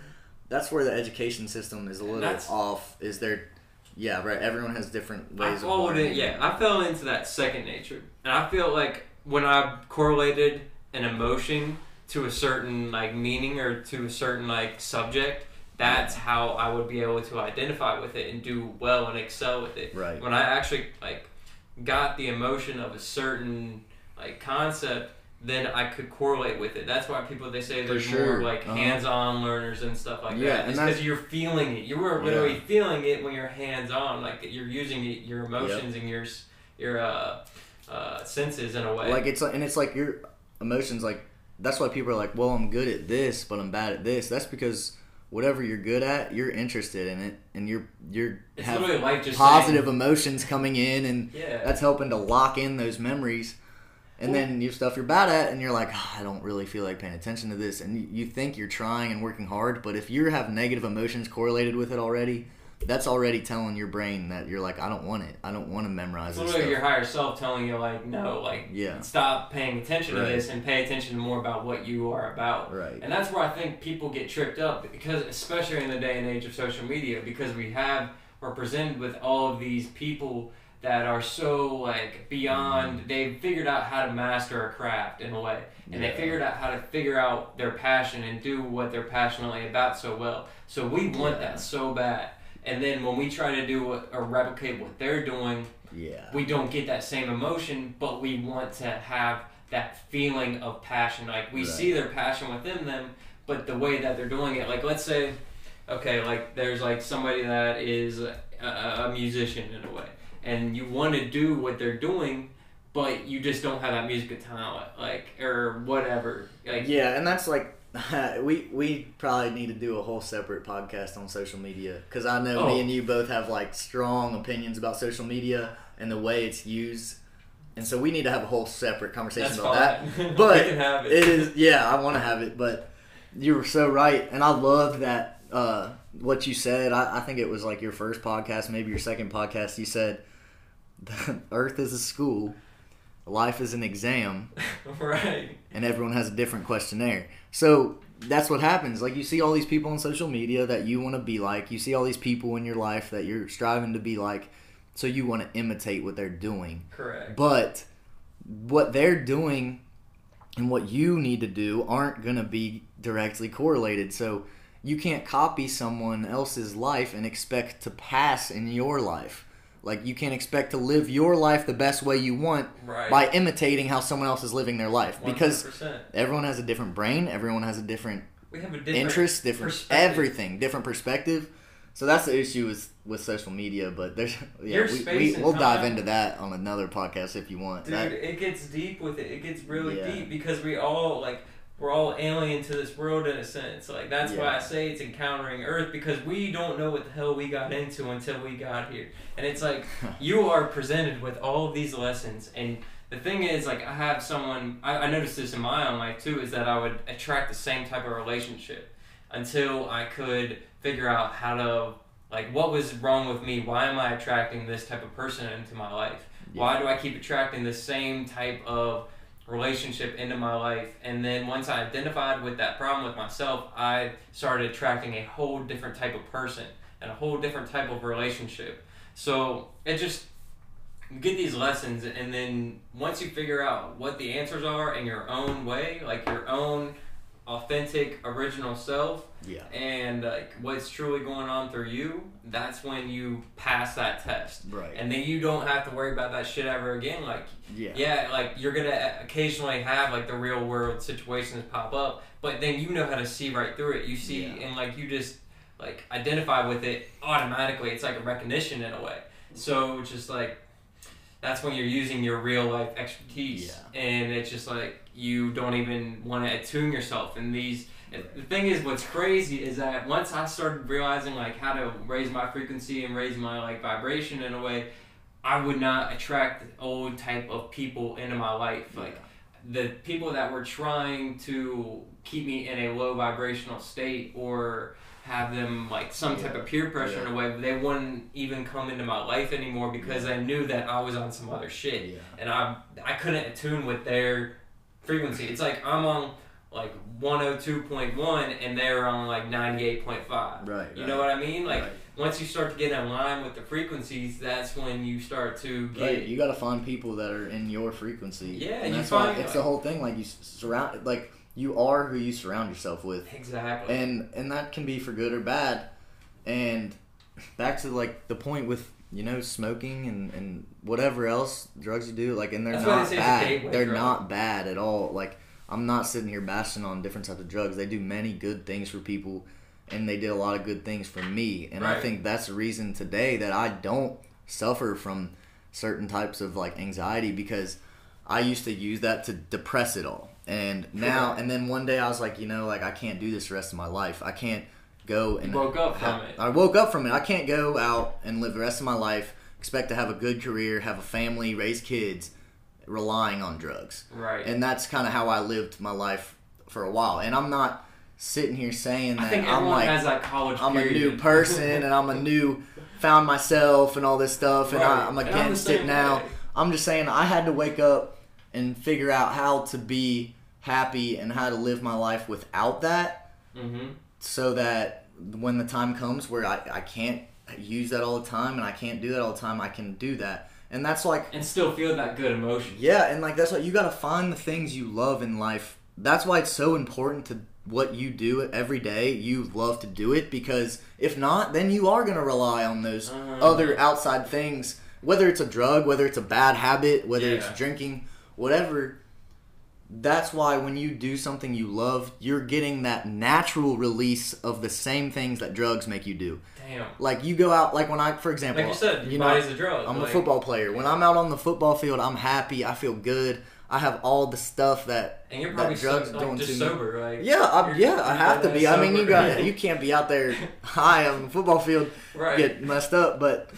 that's where the education system is a little off. Is there? Yeah, right. Everyone has different I ways of followed it. Yeah, I fell into that second nature, and I feel like when I correlated an emotion to a certain like meaning or to a certain like subject, that's how I would be able to identify with it and do well and excel with it. Right. When I actually like got the emotion of a certain like concept, then I could correlate with it. That's why people they say there's sure. more like Uh-huh. hands-on learners and stuff like Yeah, that. Yeah, because you're feeling it. You were literally feeling it when you're hands-on. Like you're using it, your emotions and your your uh, uh, senses in a way. Like it's like, and it's like your emotions. Like that's why people are like, "Well, I'm good at this, but I'm bad at this." That's because whatever you're good at, you're interested in it, and you're you're it's have positive saying- emotions coming in, and yeah. that's helping to lock in those memories. And then you stuff you're bad at, and you're like, "Ah, I don't really feel like paying attention to this, and you, think you're trying and working hard, but if you have negative emotions correlated with it already, that's already telling your brain that you're like, I don't want it. I don't want to memorize It's literally your higher self telling you like, no, like Yeah. stop paying attention Right. to this and pay attention more about what you are about. Right. And that's where I think people get tripped up because, especially in the day and age of social media, because we have we're presented with all of these people that are so like beyond. Mm-hmm. They've figured out how to master a craft in a way, and Yeah. they figured out how to figure out their passion and do what they're passionately about so well. So we want Yeah. that so bad. And then when we try to do what, or replicate what they're doing, Yeah. we don't get that same emotion, but we want to have that feeling of passion. Like we Right. see their passion within them, but the way that they're doing it, like let's say, okay, like there's like somebody that is a, a musician in a way, and you want to do what they're doing, but you just don't have that musical talent, like or whatever. Like Yeah, and that's like we we probably need to do a whole separate podcast on social media because I know Oh. me and you both have like strong opinions about social media and the way it's used, and so we need to have a whole separate conversation that's about fine. that. But we can have it. it is yeah, I want to have it, but you were so right, and I love that uh, what you said. I, I think it was like your first podcast, maybe your second podcast. You said, "Earth is a school, life is an exam." right. and everyone has a different questionnaire. So that's what happens. Like you see all these people on social media that you want to be like. You see all these people in your life that you're striving to be like. So you want to imitate what they're doing. Correct. But what they're doing and what you need to do aren't going to be directly correlated. So you can't copy someone else's life and expect to pass in your life. Like you can't expect to live your life the best way you want Right. by imitating how someone else is living their life because 100%. everyone has a different brain everyone has a different we have a different interest different everything different perspective so that's the issue with with social media but there's yeah we, we, we'll dive into that on another podcast if you want Dude, That- it gets deep with it. It gets really Yeah. deep because we all like we're all alien to this world in a sense. Like that's why I say it's encountering Earth because we don't know what the hell we got into until we got here. And it's like you are presented with all of these lessons. And the thing is like I have someone I, I noticed this in my own life too is that I would attract the same type of relationship until I could figure out how to like what was wrong with me? Why am I attracting this type of person into my life? Why do I keep attracting the same type of relationship into my life? And then once I identified with that problem with myself, I started attracting a whole different type of person and a whole different type of relationship. So it just get these lessons and then once you figure out what the answers are in your own way, like your own authentic original self, yeah and like what's truly going on through you, that's when you pass that test. right And then you don't have to worry about that shit ever again. Like, yeah yeah, like you're gonna occasionally have like the real world situations pop up, but then you know how to see right through it. You see, Yeah. and like you just like identify with it automatically. It's like a recognition in a way. So it's just like that's when you're using your real life expertise, Yeah. and it's just like you don't even want to attune yourself. And these, the thing is, what's crazy is that once I started realizing like how to raise my frequency and raise my like vibration in a way, I would not attract the old type of people into my life. Like the people that were trying to keep me in a low vibrational state or have them like some type of peer pressure in a way, they wouldn't even come into my life anymore because mm-hmm. I knew that I was on some other shit. Yeah. And I I couldn't attune with their frequency. It's like I'm on like 102.1 and they're on like 98.5. right You know what I mean? Like Right. once you start to get in line with the frequencies, that's when you start to get Right, you got to find people that are in your frequency. Yeah, and you that's why it's like- the whole thing. Like you surround, like you are who you surround yourself with, exactly. and and that can be for good or bad. And back to like the point with you know smoking and and whatever else drugs you do, like and they're That's they not a bad. gateway They're not bad at all. Like I'm not sitting here bashing on different types of drugs. They do many good things for people. And they did a lot of good things for me, and I think that's the reason today that I don't suffer from certain types of like anxiety because I used to use that to depress it all. And now, and then one day I was like, you know, like I can't do this the rest of my life. I can't go and woke up ha- from it. I woke up from it. I can't go out and live the rest of my life, expect to have a good career, have a family, raise kids, relying on drugs. Right. And that's kind of how I lived my life for a while. And I'm not sitting here saying I that think I'm like has that college. I'm a new person and I'm a new found myself and all this stuff and Right. I, I'm And I'm against it now. way. I'm just saying I had to wake up and figure out how to be happy and how to live my life without that Mm-hmm. So that when the time comes where I, I can't use that all the time and I can't do that all the time, I can do that. And that's like And still feel that good emotion. yeah, and like that's what you got to find the things you love in life. That's why it's so important to what you do every day. You love to do it because if not, then you are going to rely on those Uh-huh. other outside things, whether it's a drug, whether it's a bad habit, whether Yeah. it's drinking, whatever. That's why when you do something you love, you're getting that natural release of the same things that drugs make you do. Damn. Like you go out, like when I, for example, Like you said, you know, a drug. I'm like, a football player. When I'm out on the football field, I'm happy. I feel good. I have all the stuff that. And you're that probably drugs so, doing like, just sober, like Yeah, I, yeah, I have to be. I mean, you got you can't be out there high on the football field, right. get messed up. But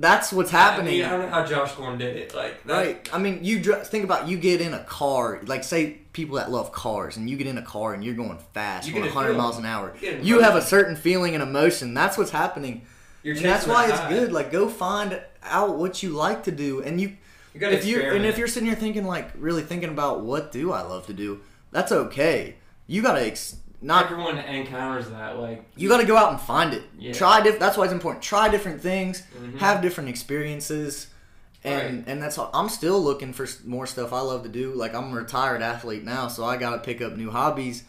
that's what's I, happening. mean, I don't know how Josh Gordon did it. Like that, Right. I mean, you dr- think about you get in a car, like say people that love cars, and you get in a car and you're going fast, You going 100 miles an hour. You You have a certain feeling and emotion. That's what's happening, You're and that's why it's high. good. Like, go find out what you like to do, and you You gotta if you're and if you're sitting here thinking like really thinking about what do I love to do, that's okay. You gotta ex- not everyone encounters that, like you gotta go out and find it. Yeah. Try diff- That's why it's important. Try different things, Mhm. have different experiences, and Right. and that's all. I'm still looking for more stuff I love to do. Like I'm a retired athlete now, so I gotta pick up new hobbies,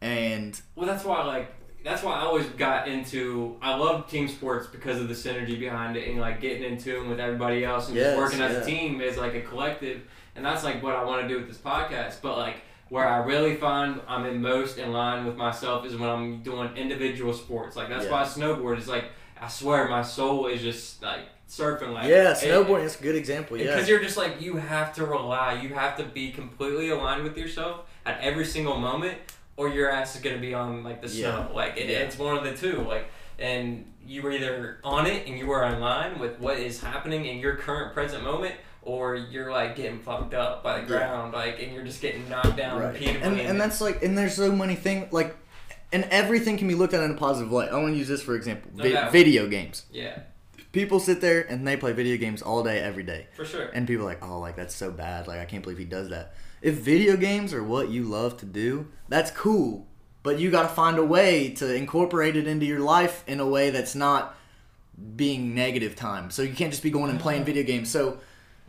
and Well, that's why like that's why I always got into. I love team sports because of the synergy behind it and like getting in tune with everybody else and Yes, just working as a team as like a collective. And that's like what I want to do with this podcast. But like where I really find I'm in most in line with myself is when I'm doing individual sports. Like that's Yeah. why snowboard is like I swear my soul is just like surfing. Like yeah, snowboarding is a good example. Yeah, because you're just like you have to rely, you have to be completely aligned with yourself at every single moment, or your ass is gonna be on like the Yeah. snow. Like it, Yeah. it's one of the two. Like and you were either on it and you are in line with what is happening in your current present moment, or you're like getting fucked up by the ground, like and you're just getting knocked down right. repeatedly. And and that's like and there's so many things like. And everything can be looked at in a positive light. I want to use this for example. Vi- doubt. video games. yeah, People sit there and they play video games all day, every day. for sure. And people are like, oh, like that's so bad. Like I can't believe he does that. If video games are what you love to do, that's cool. But you got to find a way to incorporate it into your life in a way that's not being negative time. So you can't just be going and playing uh-huh. video games. So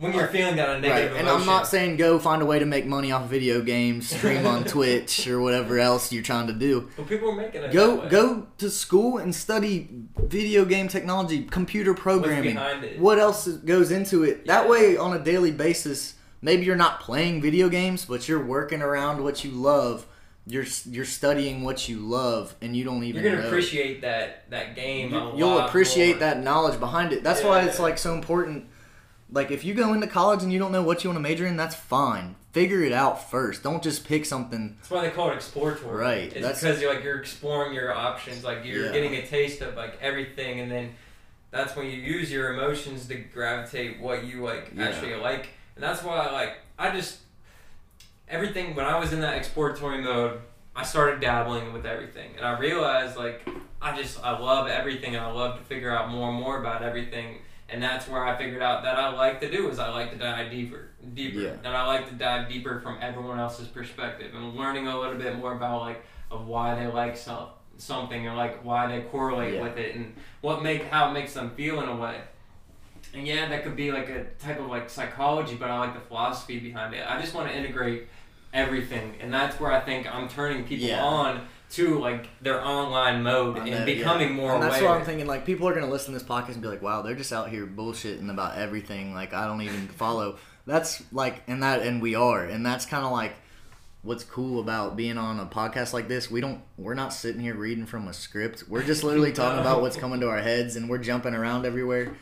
When you're feeling that negative right, negative and emotion, I'm not saying go find a way to make money off video games, stream on Twitch or whatever else you're trying to do. but people are making it. Go go to school and study video game technology, computer programming. What else goes into it? That way, on a daily basis, maybe you're not playing video games, but you're working around what you love. You're you're studying what you love, and you don't even You're gonna know. appreciate that that game. a You- You'll lot appreciate more. that knowledge behind it. That's why it's like so important. Like if you go into college and you don't know what you want to major in, that's fine. Figure it out first. Don't just pick something. That's why they call it exploratory. Right, It's that's- because you're like you're exploring your options, like you're Yeah. getting a taste of like everything, and then that's when you use your emotions to gravitate what you like Yeah. actually like, and that's why I like I just everything when I was in that exploratory mode, I started dabbling with everything, and I realized like I just I love everything, and I love to figure out more and more about everything. And that's where I figured out that I like to do is I like to dive deeper, deeper, Yeah. and I like to dive deeper from everyone else's perspective and learning a little bit more about like of why they like some, something or like why they correlate Yeah. with it and what make how it makes them feel in a way. And yeah, that could be like a type of like psychology, but I like the philosophy behind it. I just want to integrate everything, and that's where I think I'm turning people Yeah. on to like their online mode and know, becoming yeah. more And that's aware. what I'm thinking. Like people are gonna listen to this podcast and be like, "Wow, they're just out here bullshitting about everything." Like I don't even follow. That's like, and that, and we are, and that's kind of like what's cool about being on a podcast like this. We don't, we're not sitting here reading from a script. We're just literally talking about what's coming to our heads, and we're jumping around everywhere.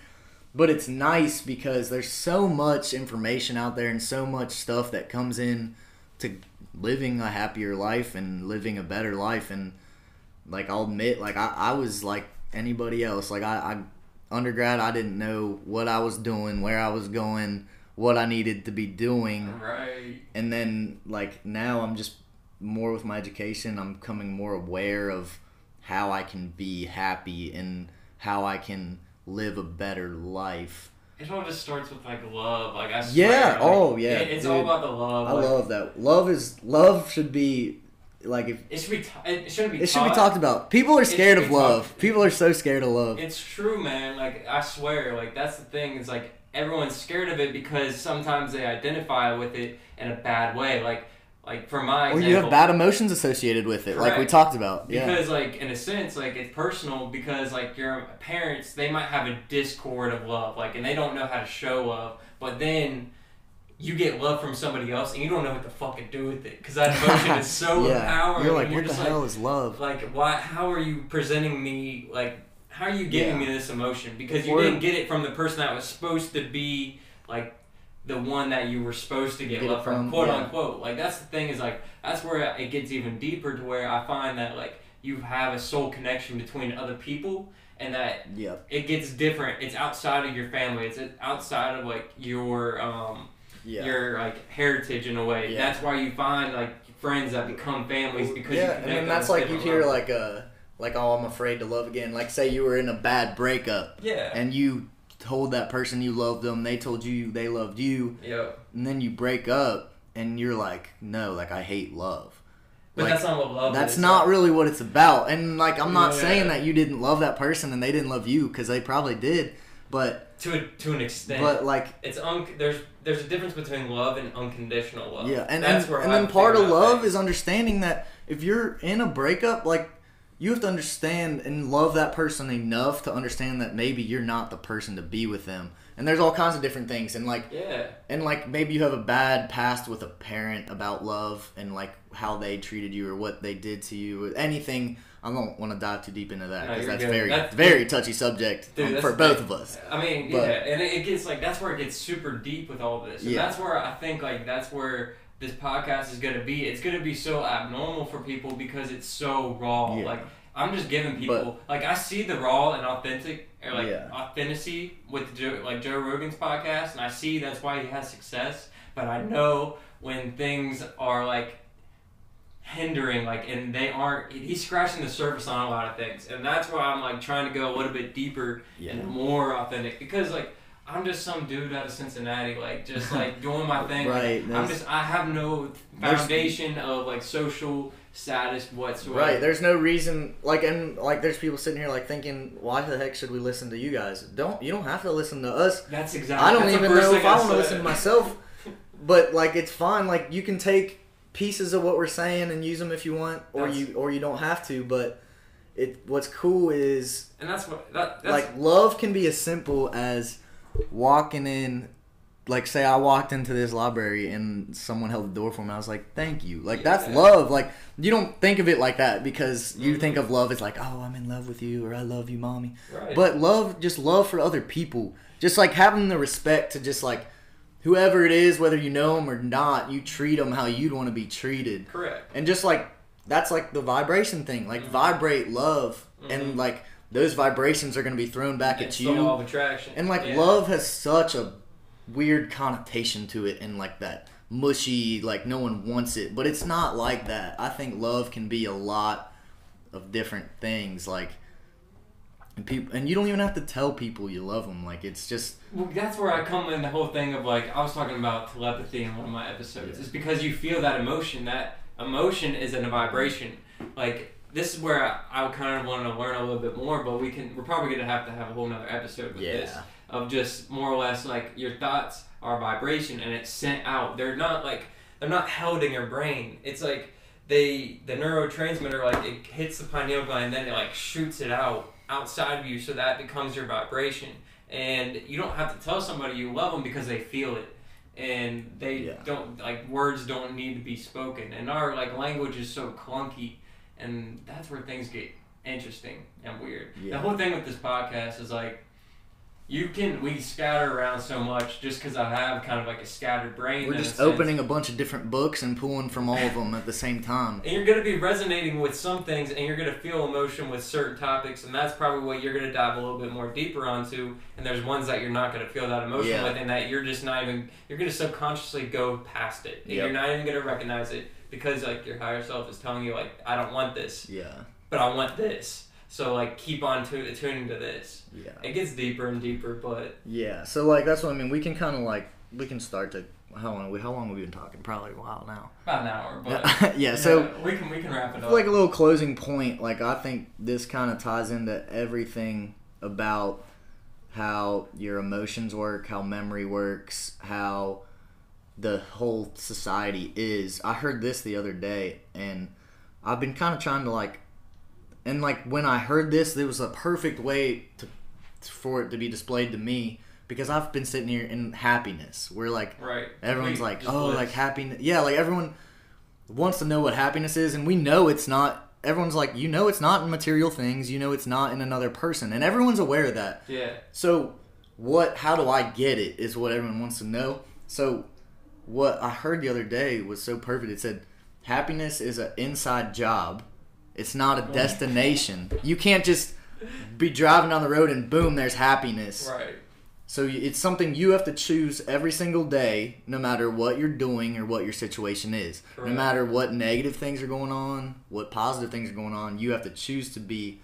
But it's nice because there's so much information out there and so much stuff that comes in to living a happier life and living a better life and like I'll admit, like I, I was like anybody else. Like I, I undergrad, I didn't know what I was doing, where I was going, what I needed to be doing Right. and then like now I'm just more with my education. I'm becoming more aware of how I can be happy and how I can live a better life. It all just starts with like love. Like I swear. Yeah, like, oh, yeah, it- it's dude. all about the love. I like, love that. Love is love should be like if It should be. T- it shouldn't be. it should be talked about. People are scared of love. People are so scared of love. It's true, man. Like I swear, like that's the thing. It's like everyone's scared of it because sometimes they identify with it in a bad way. Like, like for my Or you have bad emotions associated with it, like we talked about. Yeah. because like in a sense, like it's personal because like your parents they might have a discord of love, like and they don't know how to show love, but then. You get love from somebody else, and you don't know what to fucking do with it because that emotion is so yeah. empowering. You're like, and what the hell is love? like why how are you presenting me like how are you giving Yeah. me this emotion because you Or- didn't get it from the person that was supposed to be like the one that you were supposed to get, Get love from, from, quote yeah. unquote like that's the thing is like that's where it gets even deeper to where i find that like you have a soul connection between other people and that Yep. it gets different it's outside of your family it's outside of like your um Yeah. your like heritage in a way Yeah. that's why you find like friends that become families because you yeah, and then that's like you hear level. like a like oh I'm afraid to love again. Like say you were in a bad breakup Yeah. and you told that person you loved them, they told you they loved you, Yep. and then you break up and you're like no, like I hate love. But Like, that's not what love is That's is. not really what it's about. And like I'm not Yeah. saying that you didn't love that person and they didn't love you because they probably did, but to a, to an extent. but like it's un- there's there's a difference between love and unconditional love. Yeah, and that's and, where and I then part of love things. is understanding that if you're in a breakup, like you have to understand and love that person enough to understand that maybe you're not the person to be with them. And there's all kinds of different things, and like yeah. and like maybe you have a bad past with a parent about love and like how they treated you or what they did to you or anything. I don't want to dive too deep into that because you're that's good. very That's- very touchy subject Dude, um, for both of us. I mean, But- yeah, and it, it gets like that's where it gets super deep with all this, and Yeah. that's where I think like that's where this podcast is gonna be. It's gonna be so abnormal for people because it's so raw. Yeah. Like I'm just giving people like I see the raw and authentic or like Yeah. authenticity with Joe, like Joe Rogan's podcast, and I see that's why he has success. But I know when things are like hindering like and they aren't he's scratching the surface on a lot of things and that's why i'm like trying to go a little bit deeper Yeah. and more authentic because like i'm just some dude out of cincinnati like just like doing my thing Like, Right, i'm just i have no foundation of like social status whatsoever Right. There's no reason like and like there's people sitting here like thinking, why the heck should we listen to you guys? Don't you don't have to listen to us. that's exactly I don't even know if I want to listen to myself. But like it's fine. Like you can take pieces of what we're saying and use them if you want, or That's- you or you don't have to. But it what's cool is and that's what that, that's like love can be as simple as walking in. Like say I walked into this library and someone held the door for me. I was like, "Thank you." Like that's love. Like you don't think of it like that because you Mhm. think of love as like, "Oh, I'm in love with you," or "I love you, mommy." right. But love, just love for other people, just like having the respect to just like whoever it is, whether you know them or not, you treat them how you'd want to be treated, correct and just like that's like the vibration thing, like Mhm. vibrate love, Mhm. and like those vibrations are gonna be thrown back it's at you, law of attraction and like Yeah. love has such a weird connotation to it, and like that mushy, like no one wants it, but it's not like that. I think love can be a lot of different things, like. And people, and you don't even have to tell people you love them. Like it's just Well, that's where I come in the whole thing of like I was talking about telepathy in one of my episodes. Yeah. It's because you feel that emotion. That emotion is in a vibration. Like this is where I, I kind of want to learn a little bit more, but we can. We're probably gonna have to have a whole nother episode with this of just more or less like your thoughts are vibration and it's sent out. They're not like they're not held in your brain. It's like they the neurotransmitter like it hits the pineal gland and then it like shoots it out outside of you so that becomes your vibration. And you don't have to tell somebody you love them because they feel it. And they Yeah. don't like words don't need to be spoken. And our like language is so clunky and that's where things get interesting and weird. Yeah. The whole thing with this podcast is like you can we scatter around so much just because I have kind of like a scattered brain. We're a just sense. opening a bunch of different books and pulling from all of them at the same time. And you're going to be resonating with some things, and you're going to feel emotion with certain topics, and that's probably what you're going to dive a little bit more deeper onto. And there's ones that you're not going to feel that emotion Yeah. with, and that you're just not even you're going to subconsciously go past it, and Yep. you're not even going to recognize it because like your higher self is telling you like I don't want this, Yeah, but I want this. So like keep on tu- tuning to this. yeah, It gets deeper and deeper, but yeah. So like that's what I mean. We can kind of like we can start to how long we how long have we been talking? Probably a while now. about an hour. But yeah. So we can we can wrap it up. like a little closing point like i think this kind of ties into everything about how your emotions work how memory works how the whole society is i heard this the other day and i've been kind of trying to like and like when i heard this it was a perfect way to for it to be displayed to me because i've been sitting here in happiness where like right. Everyone's We like, oh, like happiness. Yeah, like everyone wants to know what happiness is, and we know it's not. Everyone's like, you know, it's not in material things. You know, it's not in another person, and everyone's aware of that. yeah. So, what? How do I get it? Is what everyone wants to know. So, what I heard the other day was so perfect. It said, happiness is an inside job. It's not a destination. You can't just be driving down the road and boom, there's happiness. Right. So it's something you have to choose every single day, no matter what you're doing or what your situation is. No matter what negative things are going on, what positive things are going on, you have to choose to be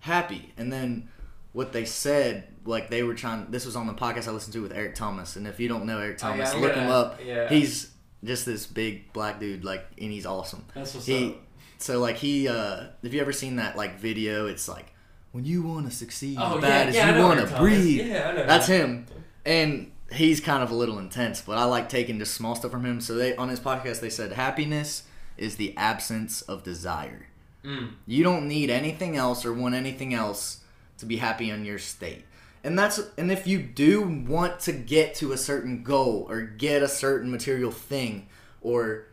happy. And then what they said, like they were trying. This was on the podcast I listened to with Eric Thomas. And if you don't know Eric Oh, yeah, Thomas, look gonna- him up. yeah. He's just this big black dude, like, and he's awesome. That's what's He, up. so like he, uh, have you ever seen that like video? It's like when you want to succeed Oh as yeah, bad as yeah, you want to breathe. Yeah, I know. That's that. him, and he's kind of a little intense. But I like taking just small stuff from him. So they on his podcast they said happiness is the absence of desire. Mm. You don't need anything else or want anything else to be happy in your state. And that's and if you do want to get to a certain goal or get a certain material thing or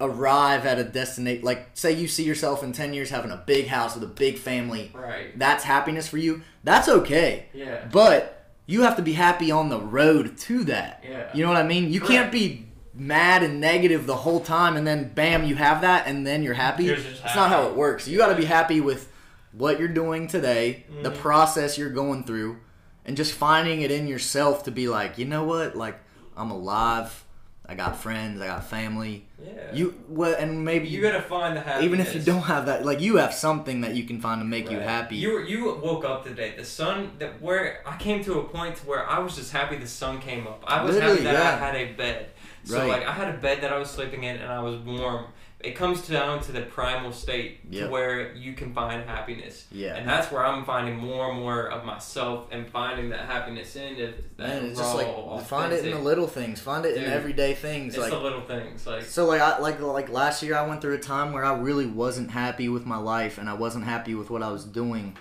arrive at a destination like say you see yourself in 10 years having a big house with a big family Right. that's happiness for you that's okay Yeah. but you have to be happy on the road to that. Yeah. You know what I mean? You can't be mad and negative the whole time and then bam, you have that and then you're happy. That's just not how it works. You got to be happy with what you're doing today, the Mhm. process you're going through, and just finding it in yourself to be like, you know what? Like, I'm alive. I got friends. I got family. Yeah. You well, and maybe you gotta find the happiness. even if you don't have that, like you have something that you can find to make you happy. You were, you woke up today. The sun that where I came to a point to where I was just happy the sun came up. I was Literally, happy that yeah. I had a bed. So Right. like I had a bed that I was sleeping in and I was warm. It comes down to the primal state Yep. to where you can find happiness. yeah. And that's where I'm finding more and more of myself and finding that happiness in it. That Man, it's raw, just like find it in the little things. Find it in everyday things. It's like the little things, like so, like I like like last year, I went through a time where I really wasn't happy with my life, and I wasn't happy with what I was doing,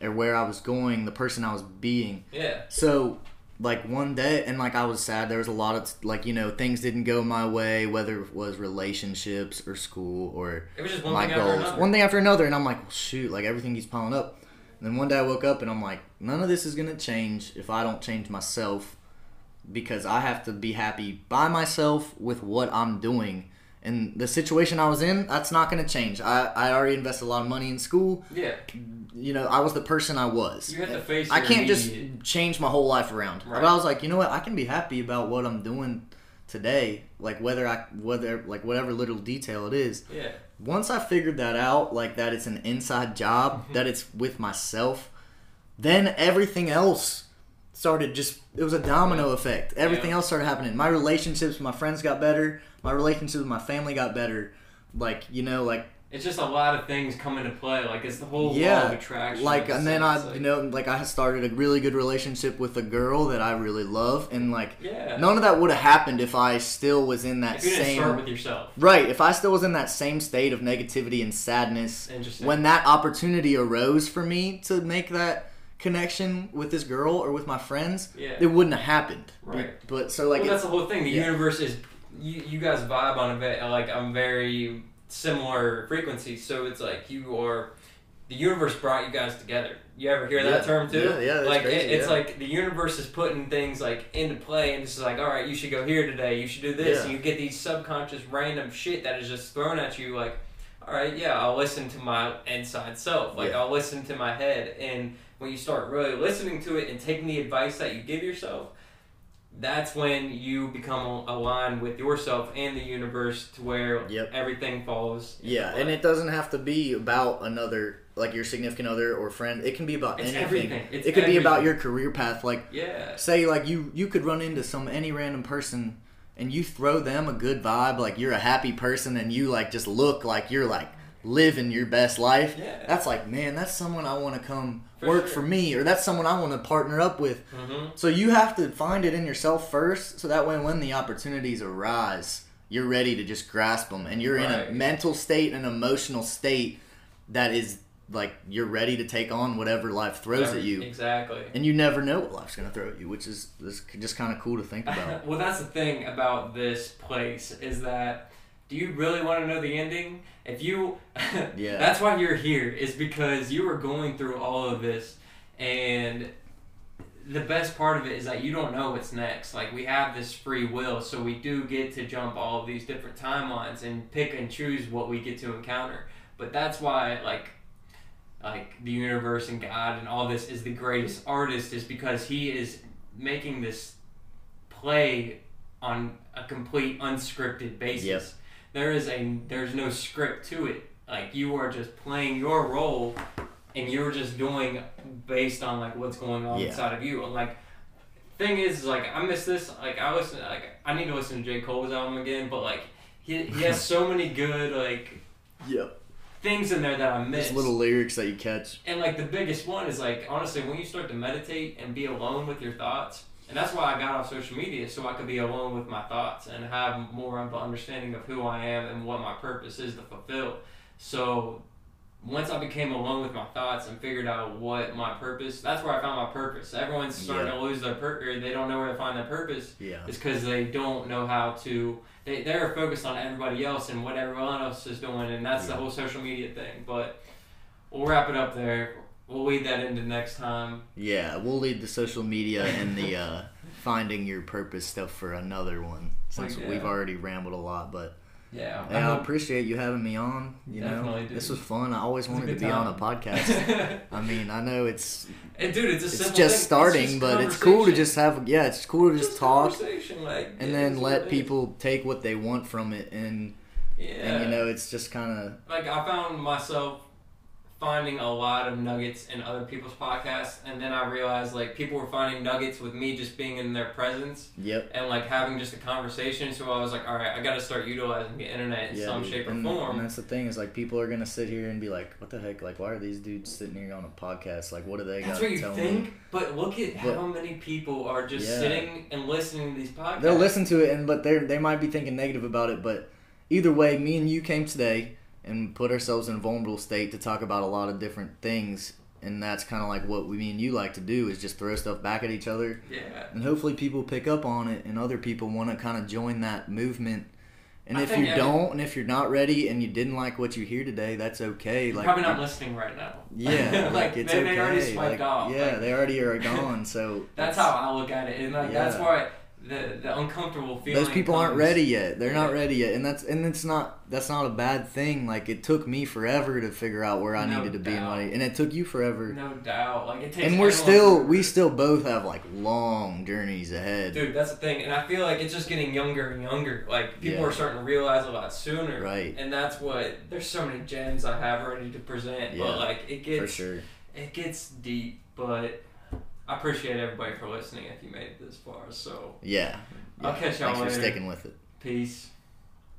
or where I was going, the person I was being. yeah, So, like one day, and like I was sad. There was a lot of like you know things didn't go my way, whether it was relationships or school or it was just one my thing goals, one thing after another, and I'm like, well, shoot, like everything keeps piling up. And then one day I woke up and I'm like, none of this is gonna change if I don't change myself, because I have to be happy by myself with what I'm doing. And the situation I was in, that's not gonna change. I, I already invested a lot of money in school. yeah, You know, I was the person I was. you have to face. I can't just change my whole life around. Right. But I was like, you know what? I can be happy about what I'm doing today. Like whether I whether like whatever little detail it is. Yeah, Once I figured that out, like that it's an inside job, Mm-hmm. that it's with myself, then everything else started just it was a domino effect. Everything Yeah. else started happening. My relationships with my friends got better. My relationships with my family got better. Like, you know, like it's just a lot of things come into play. Like it's the whole Yeah, law of attraction. like and then I like- you know like I started a really good relationship with a girl that I really love and like yeah. none of that would have happened if I still was in that if you didn't same start with yourself, right if I still was in that same state of negativity and sadness when that opportunity arose for me to make that connection with this girl or with my friends yeah, it wouldn't have happened Right. but so like well, that's the whole thing. The yeah. universe is you. You guys vibe on a bit like I'm very similar frequency. So it's like you are the universe brought you guys together. You ever hear that term too? Yeah, yeah, that's like crazy, it, it's yeah. like the universe is putting things like into play, and it's like, all right, you should go here today. You should do this. Yeah. And you get these subconscious random shit that is just thrown at you. Like, all right, yeah, I'll listen to my inside self. Like, Yeah. I'll listen to my head, and when you start really listening to it and taking the advice that you give yourself, that's when you become aligned with yourself and the universe to where Yep. everything falls. Yeah, and it doesn't have to be about another like your significant other or friend. It can be about It's anything. everything. It's it could be about your career path. Like yeah. say like you you could run into some any random person and you throw them a good vibe like you're a happy person and you like just look like you're like living your best life Yeah. that's like man that's someone i want to come For work sure. for me or that's someone i want to partner up with hmm so you have to find it in yourself first so that way when the opportunities arise you're ready to just grasp them and you're in a mental state and emotional state that is like you're ready to take on whatever life throws at you Exactly. and you never know what life's gonna throw at you, which is is just kind of cool to think about. well, that's the thing about this place is that do you really want to know the ending? If you, Yeah. that's why you're here is because you were going through all of this, and the best part of it is that you don't know what's next. Like we have this free will, so we do get to jump all of these different timelines and pick and choose what we get to encounter. But that's why, like, like the universe and God and all this is the greatest artist is because he is making this play on a complete unscripted basis. Yep. There is a there's no script to it. Like you are just playing your role and you're just doing based on like what's going on Yeah. inside of you. And like thing is, is like I miss this like I listen like I need to listen to J. Cole's album again, but like he, he has so many good like Yep. things in there that I miss. Just little lyrics that you catch. And like the biggest one is like honestly when you start to meditate and be alone with your thoughts, and that's why I got off social media so I could be alone with my thoughts and have more of an understanding of who I am and what my purpose is to fulfill. So once I became alone with my thoughts and figured out what my purpose, that's where I found my purpose. Everyone's starting Yeah. to lose their purpose. They don't know where to find their purpose. Yeah. It's because they don't know how to. They they're focused on everybody else and what everyone else is doing, and that's the whole social media thing. But we'll wrap it up there. We'll lead that into next time. Yeah, we'll lead the social media and the uh, finding your purpose stuff for another one since Like, we've already rambled a lot. But Yeah, I yeah, I appreciate you having me on. You know, dude. this was fun. I always It's wanted to be on a podcast. I mean, I know it's and dude, it's a it's just thing. starting, just but it's cool to just have yeah, it's cool to just, talk like, and it then let people take what they want from it and Yeah, and you know it's just kind of like I found myself finding a lot of nuggets in other people's podcasts, and then I realized like people were finding nuggets with me just being in their presence yep and like having just a conversation. So I was like, all right, I got to start utilizing the internet in yeah some dude. shape or and, form. and that's the thing is like people are gonna sit here and be like what the heck like why are these dudes sitting here on a podcast like what do they That's got what to you tell think, me but look at But- how many people are just Yeah. sitting and listening to these podcasts. they'll listen to it and but they they might be thinking negative about it but either way me and you came today and put ourselves in a vulnerable state to talk about a lot of different things and that's kind of like what we me and you like to do is just throw stuff back at each other Yeah. and hopefully people pick up on it and other people want to kind of join that movement and I if you don't and if you're not ready and you didn't like what you hear today that's okay like probably not listening right now. yeah like, like it's they, okay they already swiped like, off. yeah Like, they already are gone so that's it's- how I look at it, and like that's Yeah. why the the uncomfortable feeling. those people aren't ready yet they're not ready yet and that's and it's not that's not a bad thing like it took me forever to figure out where i No needed to be doubt. what I- and it took you forever No doubt. Like it takes. and we're still we still both have like long journeys ahead Dude, that's the thing, and I feel like it's just getting younger and younger. Like people Yeah. are starting to realize a lot sooner, Right. And that's what there's so many gems I have ready to present, Yeah, but like it for gets sure it gets deep. But I appreciate everybody for listening if you made it this far. So yeah, I'll catch y'all thanks for sticking with it peace.